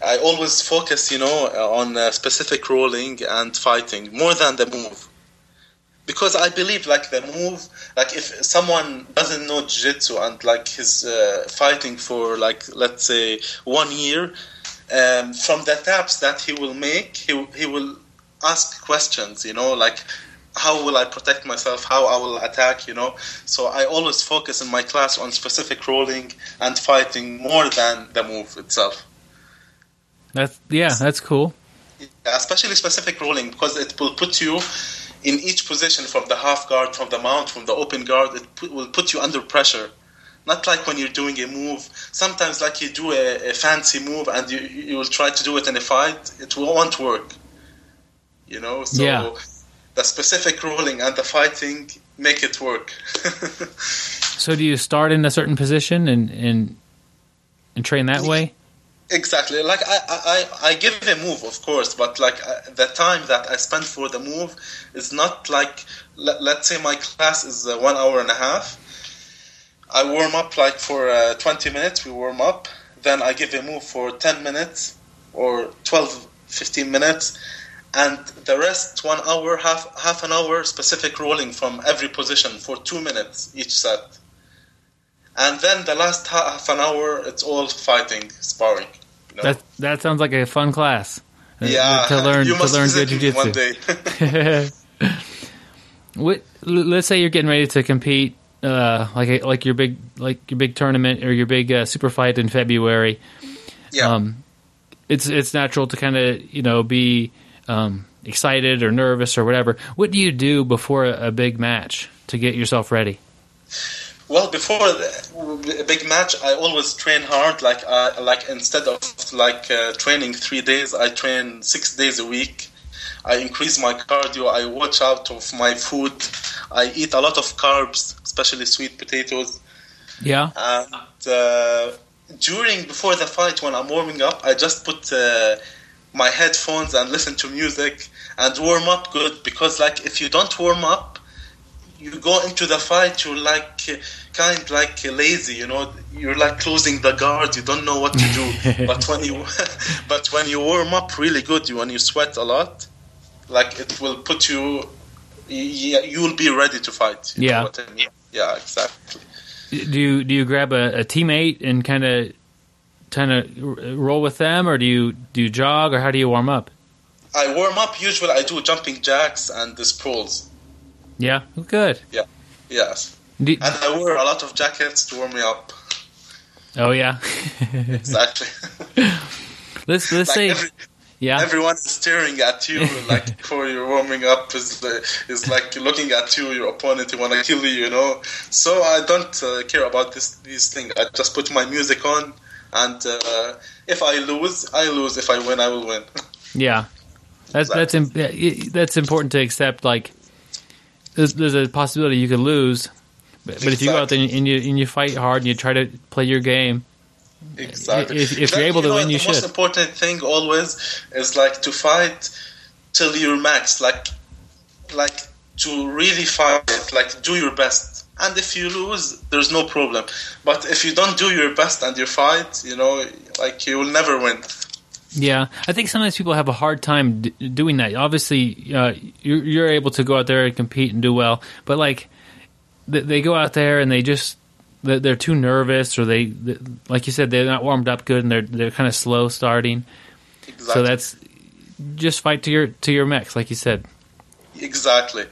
I always focus, you know, on uh, specific rolling and fighting more than the move, because I believe like the move, like if someone doesn't know jiu-jitsu and like he's uh, fighting for like let's say one year, um, from the taps that he will make, he he will ask questions, you know, like how will I protect myself, how I will attack, you know. So I always focus in my class on specific rolling and fighting more than the move itself. That's yeah, that's cool. Especially specific rolling because it will put you in each position from the half guard, from the mount, from the open guard. It put, will put you under pressure. Not like when you're doing a move. Sometimes, like you do a, a fancy move and you you will try to do it in a fight, it won't work. You know. So Yeah. the specific rolling and the fighting make it work. So do you start in a certain position and and and train that way? Exactly. Like I, I, I give a move, of course, but like uh, the time that I spend for the move is not like let, let's say my class is uh, one hour and a half. I warm up like for uh, 20 minutes. We warm up, then I give a move for 10 minutes or 12, 15 minutes, and the rest one hour, half half an hour specific rolling from every position for two minutes each set. And then the last half an hour, it's all fighting, sparring. You know? That that sounds like a fun class. uh, yeah, to learn to learn good me one day. What, let's say you're getting ready to compete, uh, like a, like your big like your big tournament or your big uh, super fight in February. yeah, Um, it's it's natural to kind of you know be um, excited or nervous or whatever. What do you do before a, a big match to get yourself ready? Well, before the a big match, I always train hard. Like, uh, like instead of like uh, training three days, I train six days a week. I increase my cardio. I watch out of my food. I eat a lot of carbs, especially sweet potatoes. Yeah, And uh, during before the fight, when I'm warming up, I just put uh, my headphones and listen to music and warm up good. Because like if you don't warm up, you go into the fight, you're like kind like lazy, you know. You're like closing the guard. You don't know what to do. but when you but when you warm up really good, you when you sweat a lot, like it will put you. Yeah, you will be ready to fight. Yeah. I mean? Yeah, exactly. do you do you grab a, a teammate and kind of kind of roll with them, or do you do you jog, or how do you warm up? I warm up. Usually, I do jumping jacks and the sprawls. Yeah, good. Yeah, yes, and I wear a lot of jackets to warm me up. oh yeah, Exactly. let's let's like say every, yeah. everyone is staring at you, like before you're warming up, is is like looking at you, your opponent, you want to kill you, you know. So I don't uh, care about this these things. I just put my music on, and uh, if I lose, I lose. If I win, I will win. Yeah, that's that's im- that's important to accept. Like, there's, there's a possibility you could lose, but, but if you go out there and you and you fight hard and you try to play your game, Exactly. If- if you're able to know, win, you the most important thing always is like to fight till you're max. Like, like to really fight. Like do your best. And if you lose, there's no problem. But if you don't do your best and you fight, you know, like you will never win. Yeah, I think sometimes people have a hard time d- doing that. Obviously, uh, you're, you're able to go out there and compete and do well, but like they, they go out there and they just they're, they're too nervous, or they, they like you said they're not warmed up good and they're they're kind of slow starting. Exactly. So that's just fight to your to your max, like you said. Exactly.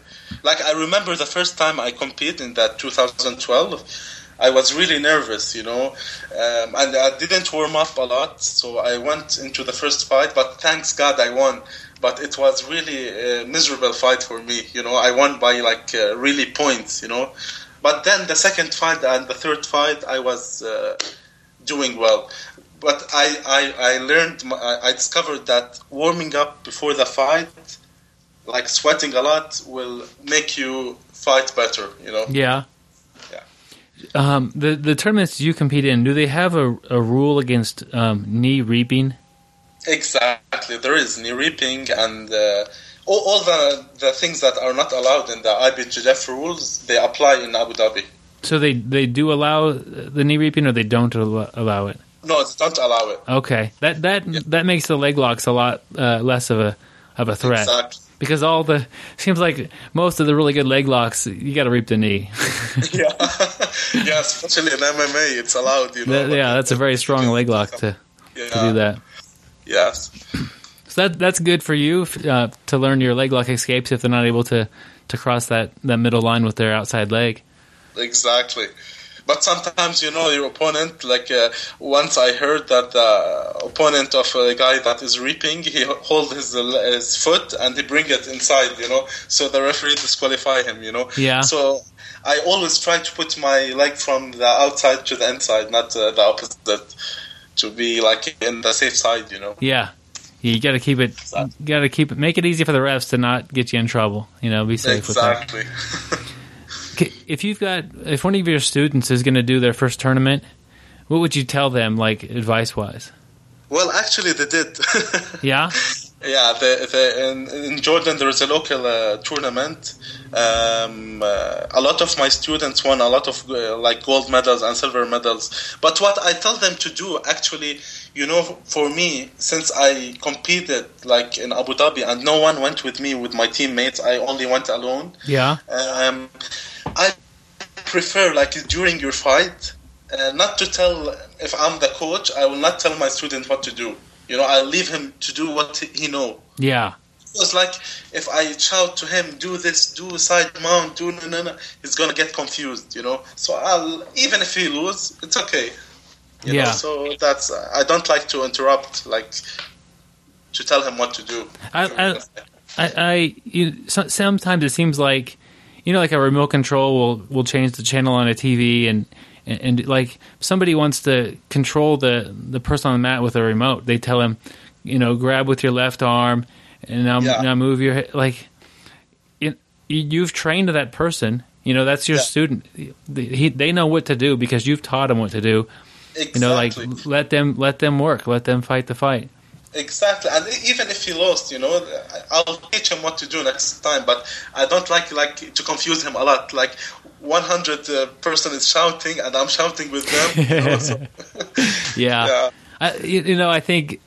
Like I remember the first time I competed in that 2012, I was really nervous, you know, um, and I didn't warm up a lot. So I went into the first fight, but thanks God I won. But it was really a miserable fight for me, you know. I won by like uh, really points, you know. But then the second fight and the third fight, I was uh, doing well. But I, I, I learned, I discovered that warming up before the fight like sweating a lot will make you fight better you know. Yeah. Um, the the tournaments you compete in, do they have a, a rule against um, knee reaping? exactly. There is knee reaping and uh, all, all the the things that are not allowed in the IBJJF rules they apply in Abu Dhabi. So they, they do allow the knee reaping, or they don't al- allow it. no they don't allow it. Okay, that that that makes the leg locks a lot uh, less of a of a threat. Exactly because all the seems like most of the really good leg locks you got to reap the knee. yeah yeah especially in MMA it's allowed you know That- yeah, that's a very strong leg lock to, yeah, to do that. yes So that that's good for you uh, to learn your leg lock escapes if they're not able to to cross that that middle line with their outside leg. Exactly. But sometimes, you know, your opponent, like uh, once I heard that the opponent of a guy that is reaping, he hold his, his foot and he bring it inside, you know, so the referee disqualify him, you know. Yeah. So I always try to put my leg from the outside to the inside, not uh, the opposite, to be like in the safe side, you know. Yeah. You got to keep it. Got to keep it. Make it easy for the refs to not get you in trouble. You know, be safe exactly. if you've got if one of your students is going to do their first tournament, what would you tell them, like advice wise? Well, actually, they did. yeah. Yeah, the, the, in, in, Jordan there is a local uh, tournament. Um, uh, a lot of my students won a lot of uh, like gold medals and silver medals. But what I tell them to do, actually, you know, for me, since I competed like in Abu Dhabi and no one went with me with my teammates, I only went alone. Yeah. Um, I prefer like during your fight, uh, not to tell if I'm the coach. I will not tell my student what to do. You know, I leave him to do what he know. Yeah. It's like if I shout to him, "Do this, do side mount, do no, no, no," he's gonna get confused. You know. So I'll even if he lose, it's okay. You yeah. Know? So that's I don't like to interrupt, like to tell him what to do. I, I, I, I you, sometimes it seems like you know, like a remote control will will change the channel on a TV, and, and, and like somebody wants to control the the person on the mat with a remote. They tell him, you know, grab with your left arm, and now yeah. now move your like. It, you've trained that person. You know, that's your yeah. student. He, they know what to do because you've taught them what to do. Exactly. You know, like let them let them work, let them fight the fight. Exactly, and even if he lost, you know, I'll teach him what to do next time. But I don't like like to confuse him a lot. Like 100 uh, person is shouting, and I'm shouting with them. You know, so. yeah, yeah. I, you know, I think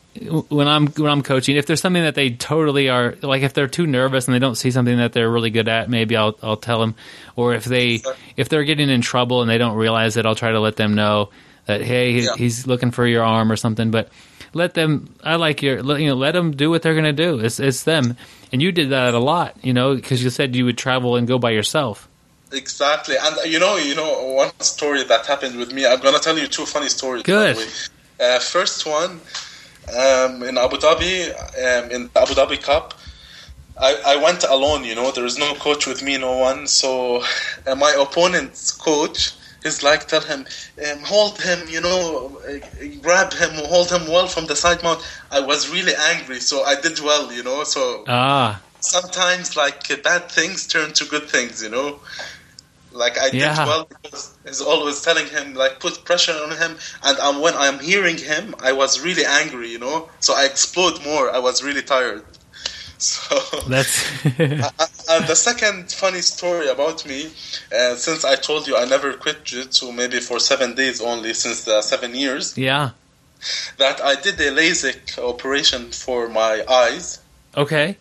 when I'm when I'm coaching, if there's something that they totally are like, if they're too nervous and they don't see something that they're really good at, maybe I'll I'll tell them. Or if they if they're getting in trouble and they don't realize it, I'll try to let them know that hey, yeah. he's looking for your arm or something. But let them. I like your. You know, let them do what they're going to do. It's it's them, and you did that a lot. You know, because you said you would travel and go by yourself. Exactly, and you know, you know, one story that happened with me. I'm gonna tell you two funny stories. Good. Uh, first one, um, in Abu Dhabi, um, in the Abu Dhabi Cup. I, I went alone, you know, there is no coach with me, no one. So uh, my opponent's coach, is like tell him, um, hold him, you know, uh, grab him, hold him well from the side mount. I was really angry, so I did well, you know. So ah. sometimes like uh, bad things turn to good things, you know. Like I yeah. did well because he's always telling him like put pressure on him, and um, when I'm hearing him, I was really angry, you know. So I explode more. I was really tired. So that's and the second funny story about me, uh, since I told you I never quit jiu-jitsu, maybe for seven days only since the seven years. Yeah. That I did a LASIK operation for my eyes. Okay.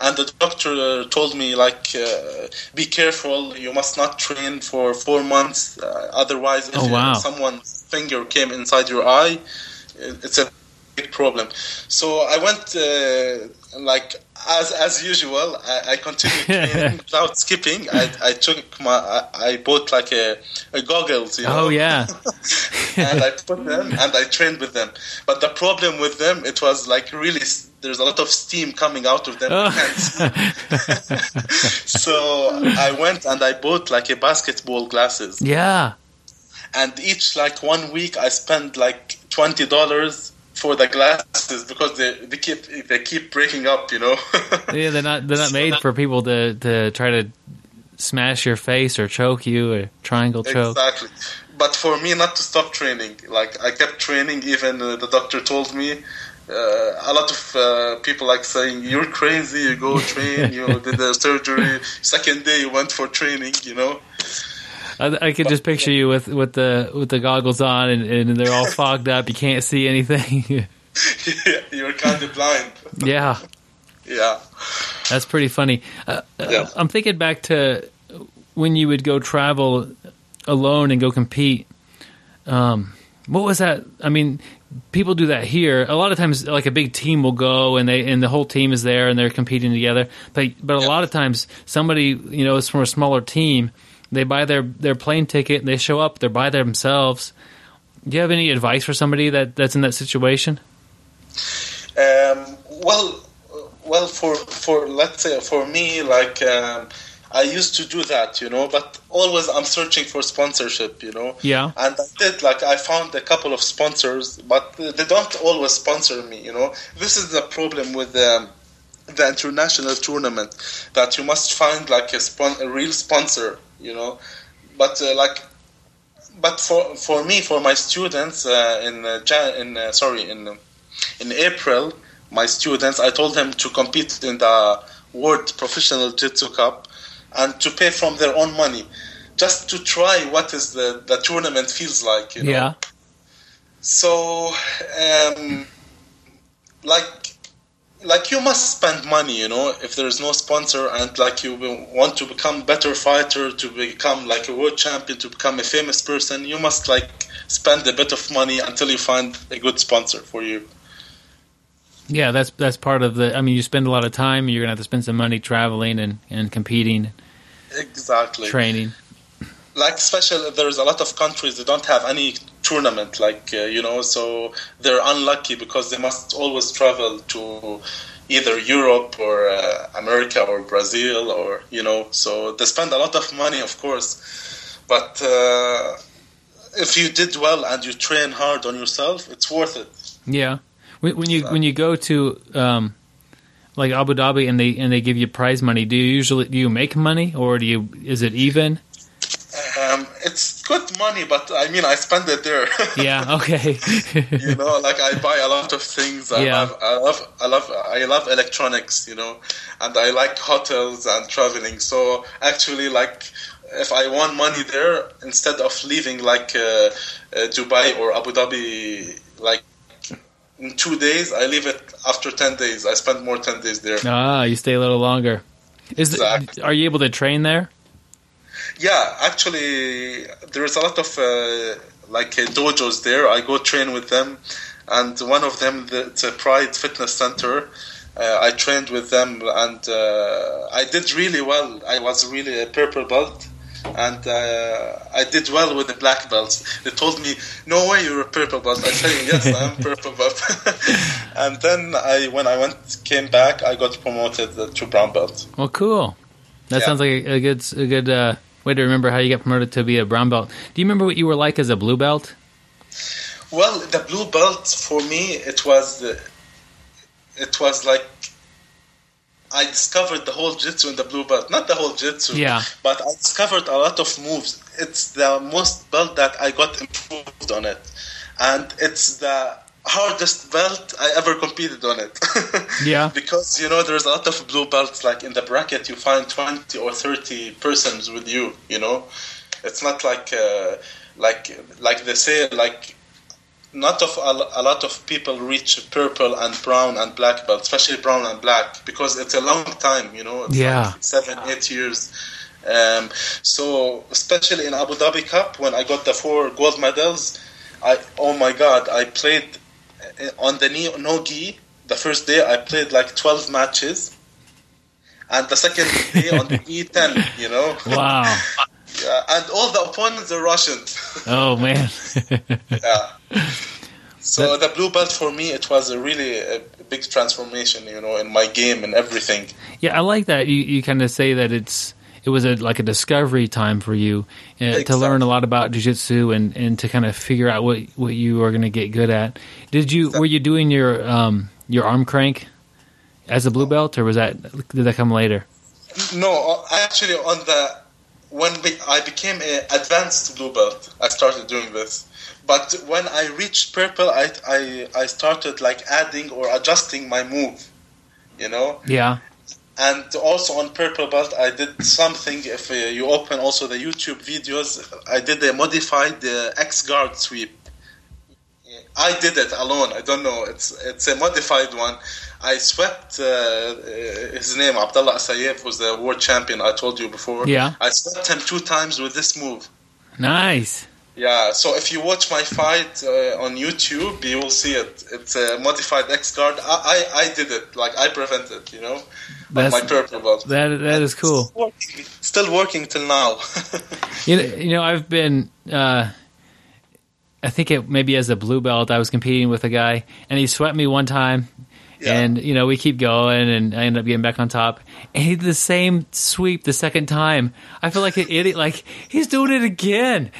And the doctor told me like, uh, be careful. You must not train for four months. Uh, otherwise, if oh, wow. someone's finger came inside your eye, it's a big problem. So I went uh, like as as usual. I, I continued training without skipping. I, I took my I, I bought like a, a goggles. You oh, know? Oh yeah. and I put them and I trained with them. But the problem with them, it was like really there's a lot of steam coming out of them. Oh. so I went and I bought like a basketball glasses. Yeah. And each like one week I spent like twenty dollars for the glasses because they, they keep they keep breaking up, you know. yeah, they're not they're not made for people to, to try to smash your face or choke you or triangle choke. Exactly. But for me, not to stop training. Like I kept training. Even uh, the doctor told me. Uh, a lot of uh, people like saying you're crazy. You go train. You did the surgery. Second day you went for training. You know. I, I could just picture you with, with the with the goggles on and, and they're all fogged up. You can't see anything. yeah, you're kind of blind. yeah. Yeah. That's pretty funny. Uh, yeah. I'm thinking back to when you would go travel alone and go compete. Um, What was that? I mean, people do that here. A lot of times, like a big team will go and they and the whole team is there and they're competing together. But but a Yeah. lot of times, somebody you know is from a smaller team. They buy their their plane ticket and they show up. They're by themselves. Do you have any advice for somebody that that's in that situation? Um, well, well, for for let's say for me, like um, I used to do that, you know, but always I'm searching for sponsorship, you know. Yeah. And I did like I found a couple of sponsors, but they don't always sponsor me, you know. This is the problem with um, the international tournament that you must find like a, spon- a real sponsor, you know. But uh, like but for for me, for my students uh, in uh, Jan- in uh, sorry in in April, my students, I told them to compete in the World Professional Jiu-Jitsu Cup and to pay from their own money, just to try what is the the tournament feels like. You know? Yeah. So, um, like, like you must spend money, you know, if there is no sponsor, and like you want to become better fighter, to become like a world champion, to become a famous person, you must like spend a bit of money until you find a good sponsor for you. Yeah, that's that's part of the. I mean, you spend a lot of time. You're gonna have to spend some money traveling and and competing, Exactly. training. like especially there's a lot of countries that don't have any tournament like uh, you know so they're unlucky because they must always travel to either Europe or uh, America or Brazil or you know so they spend a lot of money of course. But uh, if you did well and you train hard on yourself it's worth it. Yeah, when, when you when you go to um, like Abu Dhabi and they and they give you prize money, do you usually do you make money or do you is it even? Good money but I mean I spend it there Yeah. Okay. you know like i buy a lot of things I, Yeah. love, I love i love i love electronics you know and i like hotels and traveling so actually like if i want money there instead of leaving like uh, uh, dubai or abu dhabi like in two days i leave it after 10 days i spend more 10 days there ah, you stay a little longer. Is the, are you able to train there? Yeah, actually, there is a lot of uh, like uh, dojos there. I go train with them, and one of them, the, it's a Pride Fitness Center. Uh, I trained with them, and uh, I did really well. I was really a purple belt, and uh, I did well with the black belts. They told me, "No way, you're a purple belt." I said, "Yes, I'm purple belt." and then I, when I went, came back, I got promoted uh, to brown belt. Well, cool. That Yeah. sounds like a, a good a good uh, way to remember how you got promoted to be a brown belt. Do you remember what you were like as a blue belt? Well, the blue belt for me, it was, uh, it was like I discovered the whole jitsu in the blue belt. Not the whole jitsu, Yeah. but I discovered a lot of moves. It's the most belt that I got improved on it, and it's the hardest belt I ever competed on it. Yeah. because you know there's a lot of blue belts. Like in the bracket, you find twenty or thirty persons with you. You know, it's not like uh, like like they say like not of a, a lot of people reach purple and brown and black belt, especially brown and black, because it's a long time, you know. It's Yeah. like seven, eight years. Um, so, especially in Abu Dhabi Cup, when I got the four gold medals, I oh my god, I played on the knee, no gi. The first day I played like twelve matches, and the second day on the gi ten. You know, Wow. Uh, and all the opponents are Russians. Oh man. Yeah. So the blue belt for me, it was a really a big transformation, you know, in my game and everything. yeah, I like that. You you kind of say that it's it was a like a discovery time for you uh, to learn a lot about jiu-jitsu and and to kind of figure out what what you are going to get good at. Did you were you doing your um your arm crank as a blue belt or was that did that come later? No, uh, actually, on the when I became an advanced blue belt, I started doing this. But when I reached purple, I, I I started like adding or adjusting my move, you know. Yeah. And also on purple belt, I did something. If uh, you open also the YouTube videos, I did a modified uh, X guard sweep. I did it alone. I don't know. It's it's a modified one. I swept uh, uh, his name Abdullah Asayef was the world champion. I told you before. Yeah. I swept him two times with this move. Nice. Yeah, so if you watch my fight uh, on YouTube, you will see it. It's a modified X guard. I, I, I did it. Like I prevented, you know, on That's- my purple belt. That that is cool. Still working, still working till now. You know, you know, I've been. Uh, I think it maybe as a blue belt, I was competing with a guy, and he swept me one time, Yeah. and you know we keep going, and I end up getting back on top, and he did the same sweep the second time. I feel like an idiot. Like he's doing it again.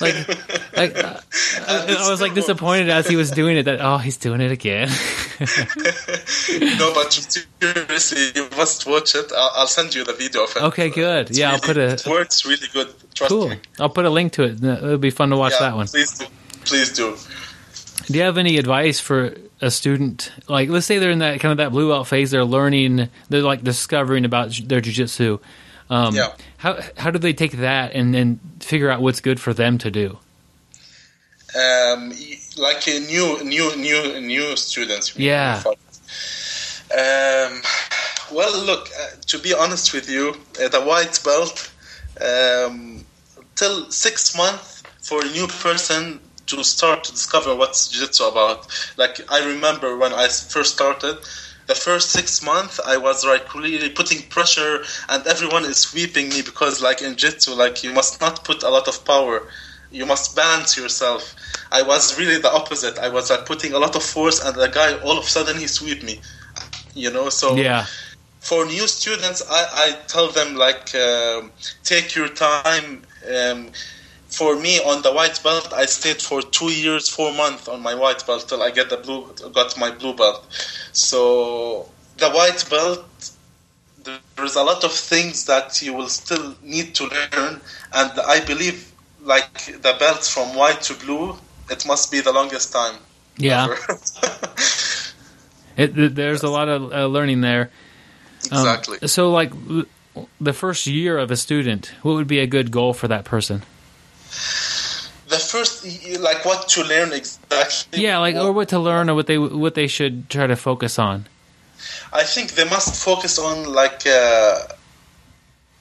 Like, like uh, I, I was like disappointed as he was doing it. That oh, he's doing it again. no, but seriously, you must watch it. I'll, I'll send you the video of it. Okay, good. It's Yeah, I'll put a- It works really good. Trust cool. me. I'll put a link to it. It'll be fun to watch Yeah, that one. Please do. Please do. Do you have any advice for a student? Like, let's say they're in that kind of that blue belt phase. They're learning. They're like discovering about their jujitsu. Um, Yeah. How how do they take that and then figure out what's good for them to do? um, like a new new new new students. Yeah. Um, well, look. Uh, to be honest with you, uh, the white belt um, till six months for a new person to start to discover what's jiu-jitsu about. Like I remember when I first started. The first six months, I was like really putting pressure, and everyone is sweeping me because, like in jiu-jitsu, like you must not put a lot of power you must balance yourself. I was really the opposite. I was like putting a lot of force, and the guy all of a sudden he sweep me. You know, so Yeah, for new students, I, I tell them like um, take your time. Um, for me, on the white belt, I stayed for two years, four months on my white belt till I get the blue, got my blue belt. So the white belt, there's a lot of things that you will still need to learn, and I believe like the belts from white to blue, it must be the longest time. yeah. It, there's a lot of uh, learning there. Um, exactly. So, like the first year of a student, what would be a good goal for that person? The first, like what to learn exactly. Yeah, like or what to learn or what they what they should try to focus on. I think they must focus on like uh,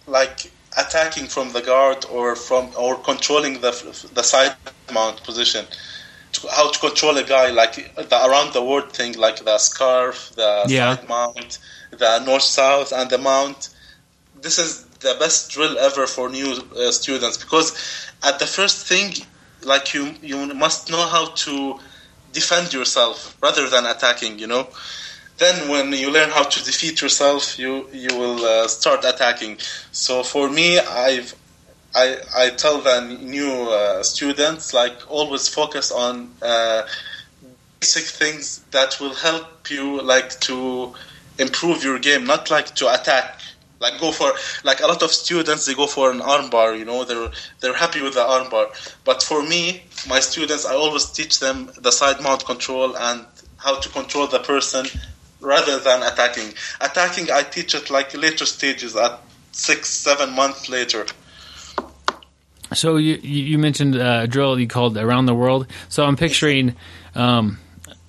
like attacking from the guard or from or controlling the the side mount position. To, how to control a guy like the around the world thing, like the scarf, the Yeah. side mount, the north south, and the mount. This is the best drill ever for new uh, students because at the first thing, like you you must know how to defend yourself rather than attacking. You know then when you learn how to defeat yourself you you will uh, start attacking so for me i've i i tell the new uh, students like always focus on uh, basic things that will help you like to improve your game not like to attack like go for like a lot of students they go for an armbar you know they're they're happy with the armbar but for me my students i always teach them the side mount control and how to control the person rather than attacking. Attacking, I teach it like later stages, at six, seven months later. So you you mentioned uh, a drill you called around the world. So I'm picturing um,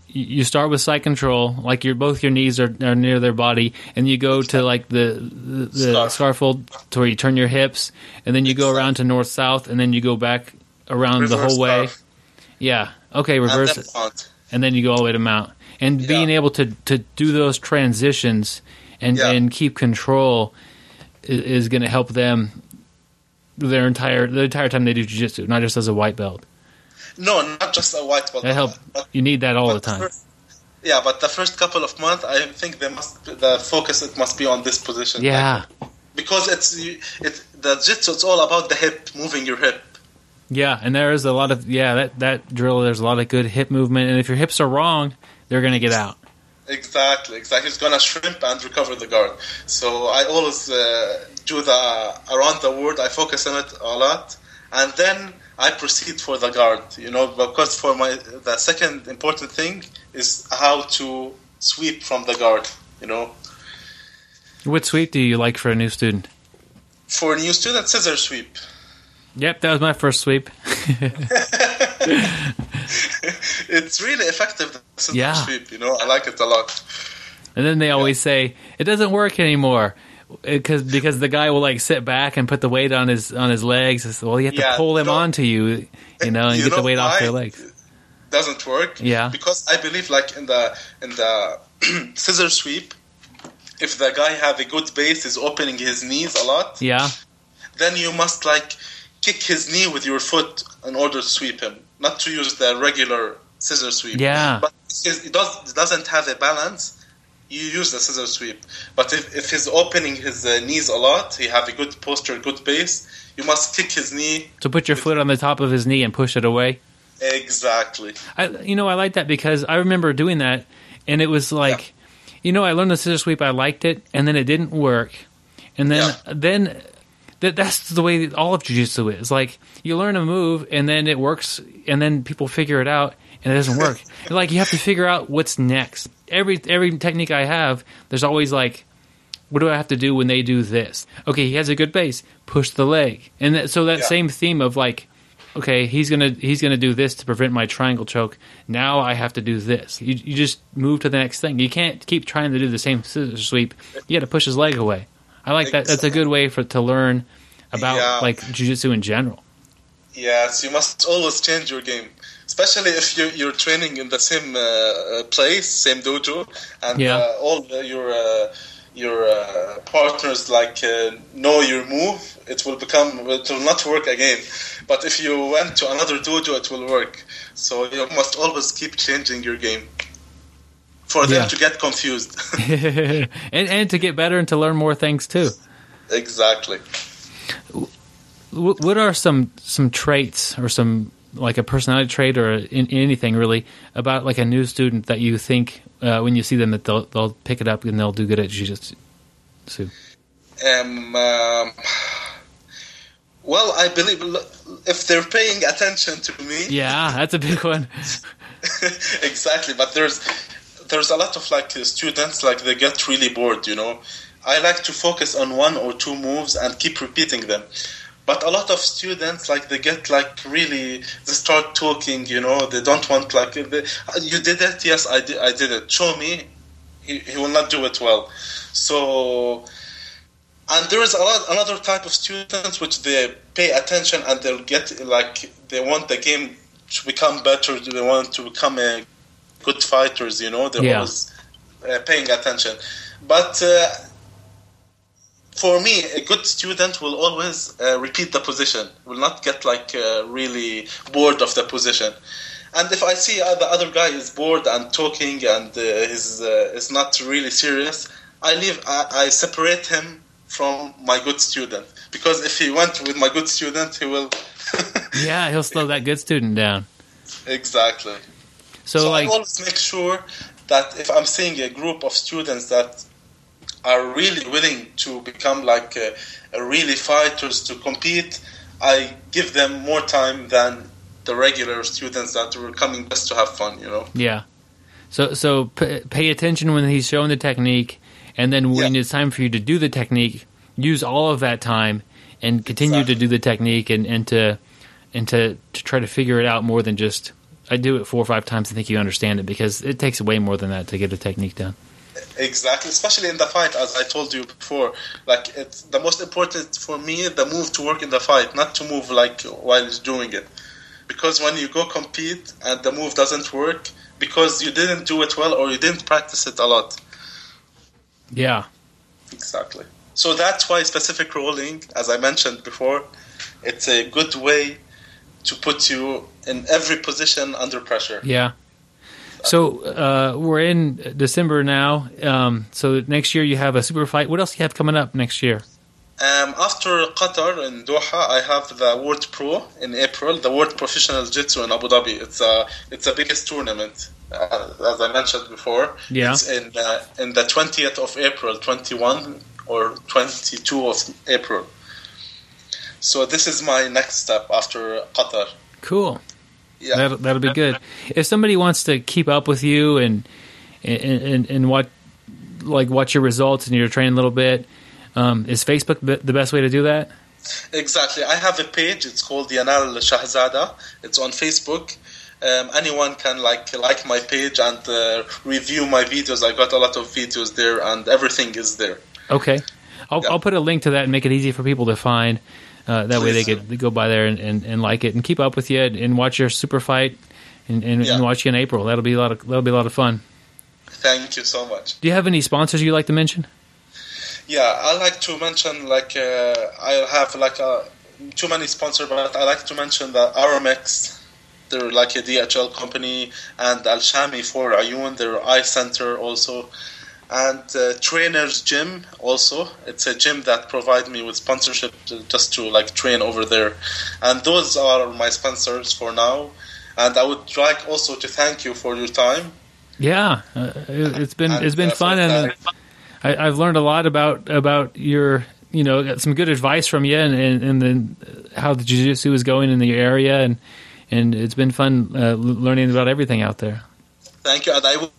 you start with side control, like your both your knees are, are near their body, and you go to like the the, the Scarf. scarf fold to where you turn your hips, and then you go around to north south, and then you go back around the whole way. scarf, Yeah. Okay. Reverse it, and then you go all the way to mount, and Yeah. being able to to do those transitions and Yeah. and keep control is, is going to help them their entire the entire time they do jiu-jitsu, not just as a white belt. No, not just a white belt. That help. You need that all the time. first- yeah, but the first couple of months, I think they must the focus it must be on this position. Yeah, because it's it the jitsu. It's all about the hip, moving your hip. yeah, and there is a lot of yeah that that drill. There's a lot of good hip movement, and if your hips are wrong, they're going to get out. Exactly, exactly. It's gonna shrimp and recover the guard. So I always uh, do the around the world. I focus on it a lot, and then I proceed for the guard. You know, because for my the second important thing is how to sweep from the guard. You know, What sweep do you like for a new student? for a new students, scissor sweep. Yep, that was my first sweep. It's really effective. The scissor Yeah. sweep. You know, I like it a lot. And then they always say it doesn't work anymore. Because because the guy will like sit back and put the weight on his on his legs. It's- Well, you have to pull him no. onto you, you know, and You get the know weight off their legs. doesn't work. Yeah. Because I believe like in the in the scissor sweep, if the guy have a good base, is opening his knees a lot, Yeah, then you must like kick his knee with your foot in order to sweep him, not to use the regular scissor sweep. Yeah. But it does, it doesn't have a balance. You use the scissor sweep, but if, if he's opening his uh, knees a lot, he have a good posture, good base. You must kick his knee to put your foot on the top of his knee and push it away. exactly. I, you know, I like that because I remember doing that, and it was like, you know, I learned the scissor sweep. I liked it, and then it didn't work, and then Yeah. then that that's the way that all of jujitsu is. Like you learn a move, and then it works, and then people figure it out, and it doesn't work. Like you have to figure out what's next. Every every technique I have, there's always like. What do I have to do when they do this? Okay, he has a good base. Push the leg, and that, so that Yeah. same theme of like, okay, he's gonna he's gonna do this to prevent my triangle choke. Now I have to do this. You, you just move to the next thing. You can't keep trying to do the same scissor sweep. You got to push his leg away. I like that. That's a good way for to learn about Yeah. like jujitsu in general. Yes, you must always change your game, especially if you, you're training in the same uh, uh, place, same dojo, and Yeah. uh, all your uh, your uh, partners like uh, know your move. It will become it will not work again. But if you went to another dojo, it will work. So you must always keep changing your game for them Yeah. to get confused. and and to get better and to learn more things too. exactly. What are some some traits or some like a personality trait or in, anything really about like a new student that you think uh, when you see them that they'll they'll pick it up and they'll do good at jujitsu? Um, um, well, I believe if they're paying attention to me, Yeah, that's a big one. exactly. But there's there's a lot of like uh, students like they get really bored. You know, I like to focus on one or two moves and keep repeating them. But a lot of students like they get like really they start talking. You know, they don't want like they, you did it. Yes, I did. I did it. Show me. He, he will not do it well. So and there is a lot, another type of students which they pay attention and they'll get like they want the game to become better. They want to become a good fighters. You know, they're Yeah. always uh, paying attention. But uh, for me, a good student will always uh, repeat the position. Will not get like uh, really bored of the position. And if I see uh, the other guy is bored and talking and uh, is uh, is not really serious, I leave. I, I separate him from my good student because if he went with my good student, he will. Yeah, he'll slow that good student down. exactly. So, So, like, I always make sure that if I'm seeing a group of students that are really willing to become like really fighters to compete, I give them more time than the regular students that were coming just to have fun. You know. yeah. So, so p- pay attention when he's showing the technique, and then when Yeah. it's time for you to do the technique, use all of that time and continue to do the technique and, and to and to, to try to figure it out more than just I do it four or five times and think you understand it because it takes way more than that to get a technique down. Exactly, especially in the fight, as I told you before. Like it's the most important for me, the move to work in the fight, not to move like while doing it. Because when you go compete and the move doesn't work, because you didn't do it well or you didn't practice it a lot. Yeah. Exactly. So that's why specific rolling, as I mentioned before, it's a good way to put you in every position under pressure. Yeah. So uh, we're in December now. Um, so next year you have a super fight. What else do you have coming up next year? Um, after Qatar in Doha, I have the World Pro in April, the World Professional Jiu-Jitsu in Abu Dhabi. It's a it's a biggest tournament, uh, as I mentioned before. Yeah. It's in uh, in the twentieth of April, twenty one or twenty two of April. So this is my next step after Qatar. Cool. Yeah. That'll, that'll be good. If somebody wants to keep up with you and and and, and what like watch your results and your training a little bit, um, is Facebook the the best way to do that? Exactly. I have a page. It's called Yanal Shahzadeh. It's on Facebook. Um, anyone can like like my page and uh, review my videos. I got a lot of videos there, and everything is there. Okay. I'll, Yeah. I'll put a link to that and make it easy for people to find. Uh, that way they Please. could go by there and, and, and like it and keep up with you and, and watch your super fight and, and, Yeah. and watch you in April. That'll be a lot of that'll be a lot of fun. Thank you so much. Do you have any sponsors you'd like to mention? Yeah, I like to mention like uh, I have like uh, too many sponsors, but I like to mention the Aramex. They're like a DHL company, and Al Shami for Ayun, their eye center also, and uh, Trainers Gym also. It's a gym that provide me with sponsorship to, just to like train over there, and those are my sponsors for now. And I would like also to thank you for your time. Yeah, uh, it, it's been And, it's been uh, fun, and I, I've learned a lot about about your you know got some good advice from you, and and, and then how the jiu-jitsu is going in the area, and and it's been fun uh, learning about everything out there. Thank you, and I wish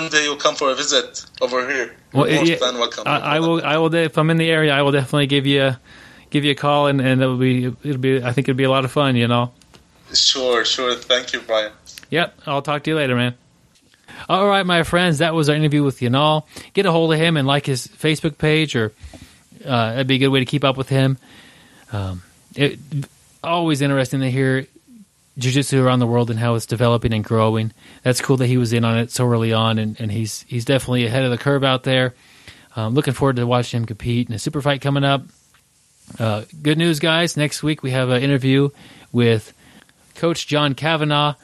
one day you'll come for a visit over here. Well, yeah. I, I will. I will. If I'm in the area, I will definitely give you a, give you a call, and and it'll be it'll be. I think it'll be a lot of fun. You know. Sure, sure. Thank you, Brian. Yep. I'll talk to you later, man. All right, my friends. That was our interview with Yanal. Get a hold of him and like his Facebook page, or uh, that'd be a good way to keep up with him. Um, it always interesting to hear jiu-jitsu around the world and how it's developing and growing. That's cool that he was in on it so early on, and, and he's he's definitely ahead of the curve out there. Um, looking forward to watching him compete in a super fight coming up. Uh, good news, guys! Next week we have an interview with Coach John Kavanagh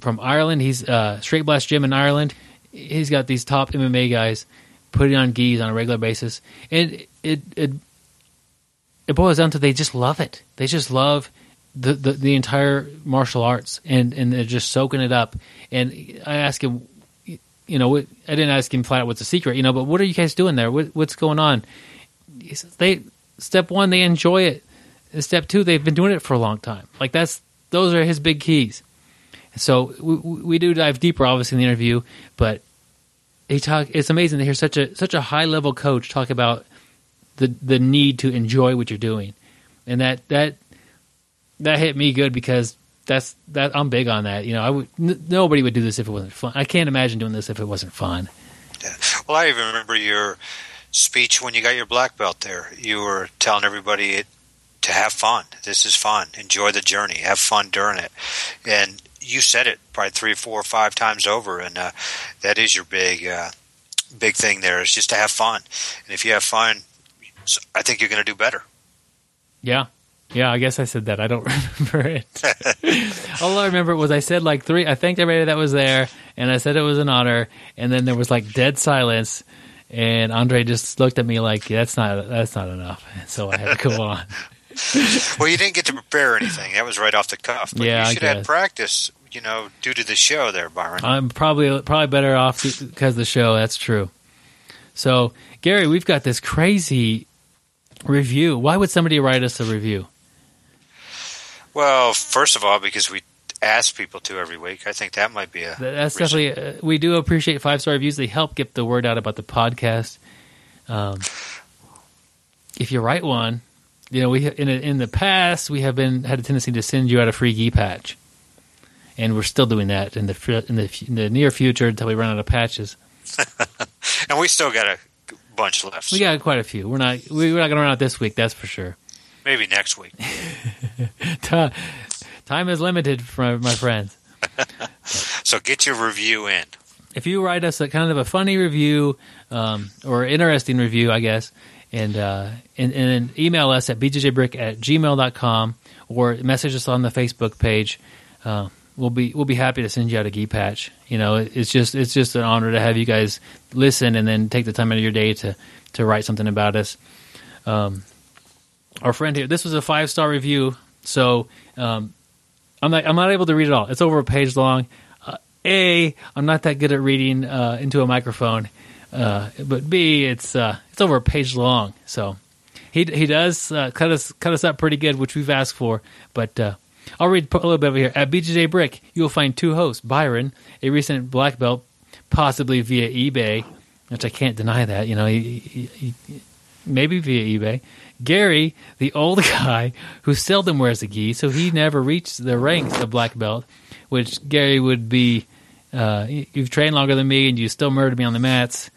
from Ireland. He's uh, Straight Blast Gym in Ireland. He's got these top MMA guys putting on gis on a regular basis, and it it it boils down to they just love it. They just love the the, the entire martial arts, and and they're just soaking it up. And I ask him, you know, I didn't ask him flat out what's the secret, you know, but what are you guys doing there? What, what's going on? He says they step one they enjoy it. And step two they've been doing it for a long time. Like that's those are his big keys. So we, we do dive deeper, obviously, in the interview, but he talk. It's amazing to hear such a such a high level coach talk about the the need to enjoy what you're doing, and that that that hit me good because that's that I'm big on that. You know, I would n- nobody would do this if it wasn't fun. I can't imagine doing this if it wasn't fun. Yeah. Well, I even remember your speech when you got your black belt there. You were telling everybody it, to have fun. This is fun. Enjoy the journey. Have fun during it. And you said it probably three, four, five times over, and uh, that is your big, uh, big thing. There is just to have fun. And if you have fun, I think you're going to do better. Yeah. Yeah, I guess I said that. I don't remember it. All I remember was I said like three. I thanked everybody that was there, and I said it was an honor. And then there was like dead silence, and Andre just looked at me like that's not that's not enough. So I had to go on. Well, you didn't get to prepare anything. That was right off the cuff. But Yeah, you should have practice. You know, due to the show there, Byron. I'm probably probably better off because the show. That's true. So Gary, we've got this crazy review. Why would somebody write us a review? Well, first of all, because we ask people to every week. I think that might be a. That- That's reason. definitely. Uh, we do appreciate five star reviews. They help get the word out about the podcast. Um, if you write one, you know we in in the past we have been had a tendency to send you out a free gi patch, and we're still doing that in the in the, in the near future until we run out of patches. and we still got a bunch left. We got quite a few. We're not we're not going to run out this week. That's for sure. Maybe next week. Time is limited, for my friends. So get your review in. if you write us a kind of a funny review um, or interesting review, I guess, and, uh, and and email us at bjjbrick at gmail.com or message us on the Facebook page. Uh, we'll be we'll be happy to send you out a gi patch. You know, it's just it's just an honor to have you guys listen and then take the time out of your day to to write something about us. Um, our friend here, this was a five star review, so um, I'm not I'm not able to read it all. It's over a page long. Uh, a, I'm not that good at reading uh, into a microphone, uh, but B, it's uh, it's over a page long. So he he does uh, cut us cut us up pretty good, which we've asked for. But uh, I'll read a little bit over here. At BJJ Brick, you will find two hosts: Byron, a recent black belt, possibly via eBay, which I can't deny that. You know, he, he, he, maybe via eBay. Gary, the old guy who seldom wears a gi, so he never reached the ranks of black belt, which Gary would be. Uh, you- you've trained longer than me, and you still murdered me on the mats,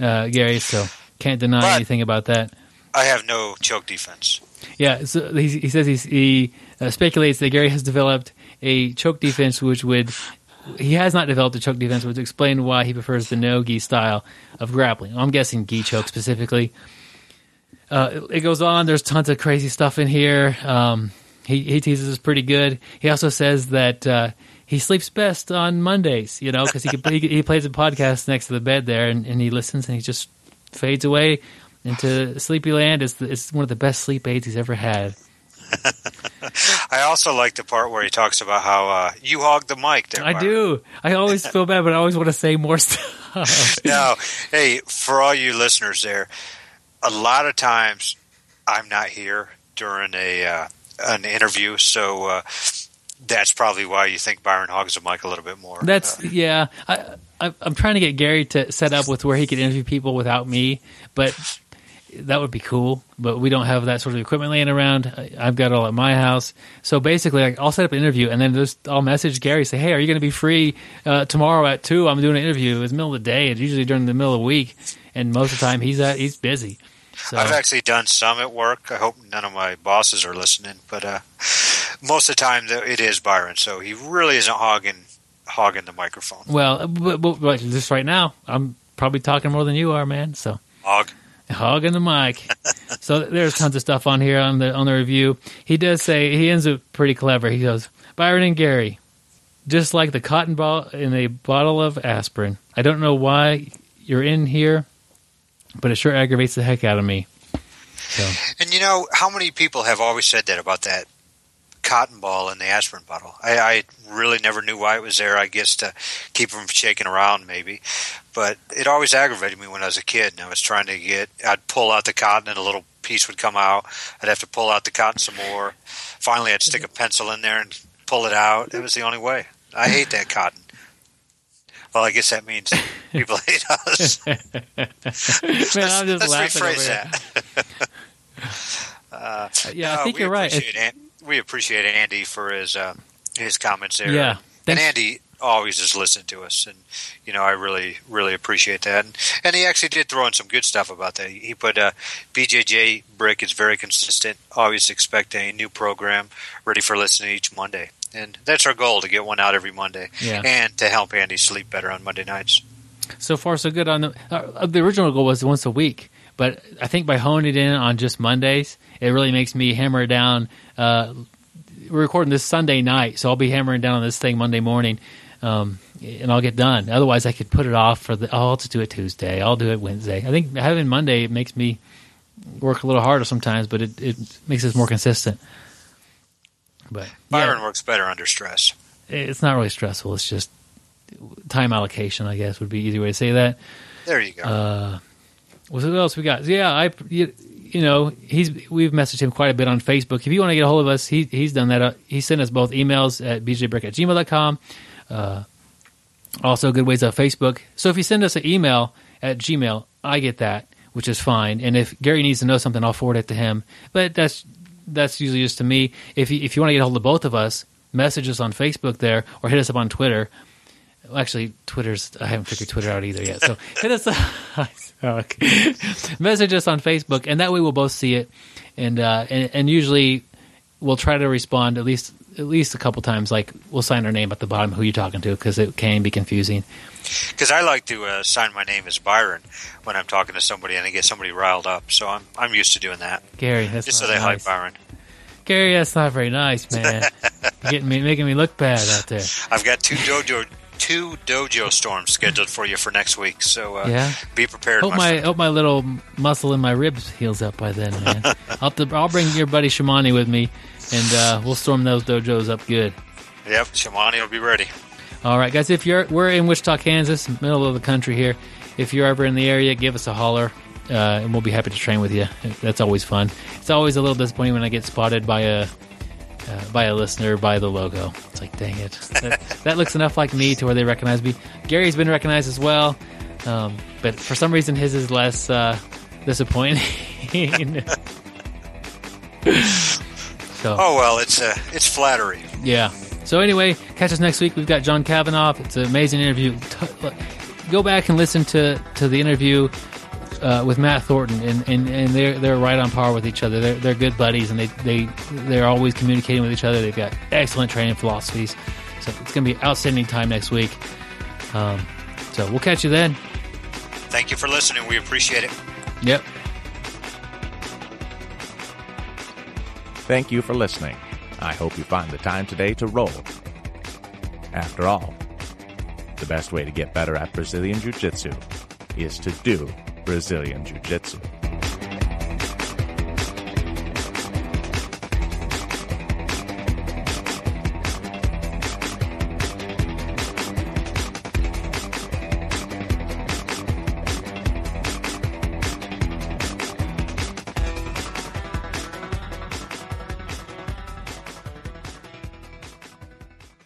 uh, Gary. So Can't deny But- anything about that. I have no choke defense. Yeah, so he, he says he's, he uh, speculates that Gary has developed a choke defense, which would he has not developed a choke defense, which would explain why he prefers the no gi style of grappling. I'm guessing gi choke specifically. Uh, it, goes on. There's tons of crazy stuff in here. Um, he he teases us pretty good. He also says that uh, he sleeps best on Mondays. You know, because he, could- he he plays a podcast next to the bed there, and, and he listens, and he just fades away into sleepy land. It's, the, it's one of the best sleep aids he's ever had. I also like the part where he talks about how uh, you hog the mic. There, I do. I always feel bad, but I always want to say more stuff. No, hey, for all you listeners there, a lot of times I'm not here during a uh, an interview, so uh, that's probably why you think Byron hogs the mic a little bit more. That's Uh, yeah. I, I, I'm trying to get Gary to set up with where he could interview people without me, but that would be cool. But we don't have that sort of equipment laying around. I, I've got it all at my house. So basically, like, I'll set up an interview and then just I'll message Gary say, "Hey, are you going to be free uh, tomorrow at two? I'm doing an interview. It's the middle of the day. It's usually during the middle of the week, and most of the time he's at he's busy." So I've actually done some at work. I hope none of my bosses are listening, but uh, most of the time it is Byron, so he really isn't hogging hogging the microphone. well, but, but, but just right now, I'm probably talking more than you are, man. So. Hog. hogging the mic. so there's tons of stuff on here on the on the review. He does say he ends up pretty clever. He goes, Byron and Gary, just like the cotton ball in a bottle of aspirin. I don't know why you're in here, but it sure aggravates the heck out of me. So And you know how many people have always said that about that cotton ball in the aspirin bottle? I, I really never knew why it was there. I guess to keep them from shaking around, maybe. But it always aggravated me when I was a kid, and I was trying to get. I'd pull out the cotton, and a little piece would come out. I'd have to pull out the cotton some more. Finally, I'd stick a pencil in there and pull it out. It was the only way. I hate that cotton. Well, I guess that means people hate us. man, I'm just Let's laughing. rephrase that. here. Yeah, I think you're right. We appreciate Andy for his uh, his comments there. Yeah, and. Andy always just listened to us, and you know I really really appreciate that. And, and he actually did throw in some good stuff about that. He put uh, BJJ Brick is very consistent. Always expect a new program ready for listening each Monday, and that's our goal to get one out every Monday, Yeah. and to help Andy sleep better on Monday nights. so far so good. On the uh, the original goal was once a week but i think by honing it in on just mondays it really makes me hammer down uh, we're recording this sunday night so i'll be hammering down on this thing monday morning um, and i'll get done. Otherwise i could put it off for the oh i'll just do it tuesday. I'll do it wednesday. I think having monday it makes me work a little harder sometimes but it, it makes us more consistent but yeah, Byron works better under stress. it's not really stressful it's just time allocation i guess would be an easy way to say that There you go. uh, what else we got? Yeah, I you, you know he's we've messaged him quite a bit on Facebook. If you want to get a hold of us, he he's done that. Uh, he sent us both emails at bjbrick at gmail.com. Uh, also, good ways on Facebook. So if you send us an email at Gmail, I get that, which is fine. And if Gary needs to know something, I'll forward it to him. But that's that's usually just to me. If you, if you want to get a hold of both of us, message us on Facebook there or hit us up on Twitter. Well, actually, Twitter's I haven't figured Twitter out either yet. So hit us okay. message us on Facebook, and that way we'll both see it, and uh, and, and usually we'll try to respond at least at least a couple times. Like we'll sign our name at the bottom who you're talking to because it can be confusing. Because I like to uh, sign my name as Byron when I'm talking to somebody and I get somebody riled up. So I'm I'm used to doing that. Gary, that's Just so they nice. hype Byron. Gary, that's not very nice, man. You're getting me making me look bad out there. I've got two dojo two dojo storms scheduled for you for next week. So uh, Yeah. be prepared. Hope my my friend. hope my little muscle in my ribs heals up by then, man. I'll, to, I'll bring your buddy Shamani with me, and uh, we'll storm those dojos up good. Yep, Shamani will be ready. All right, guys. If you're we're in Wichita, Kansas, middle of the country here. If you're ever in the area, give us a holler, uh, and we'll be happy to train with you. That's always fun. It's always a little disappointing when I get spotted by a uh, by a listener by the logo. It's like, dang it, that, that looks enough like me to where they recognize me. Gary's been recognized as well, um, but for some reason his is less uh, disappointing. so Oh well, it's uh, it's flattery. yeah. So anyway, catch us next week. We've got John Kavanagh. It's an amazing interview. Go back and listen to, to the interview. uh, with Matt Thornton, and, and, and they're they're right on par with each other. They're they're good buddies, and they they they're always communicating with each other. They've got excellent training philosophies, so it's going to be outstanding time next week. Um, so we'll catch you then. Thank you for listening. We appreciate it. Yep. Thank you for listening. I hope you find the time today to roll. After all, the best way to get better at Brazilian Jiu Jitsu is to do Brazilian Jiu Jitsu.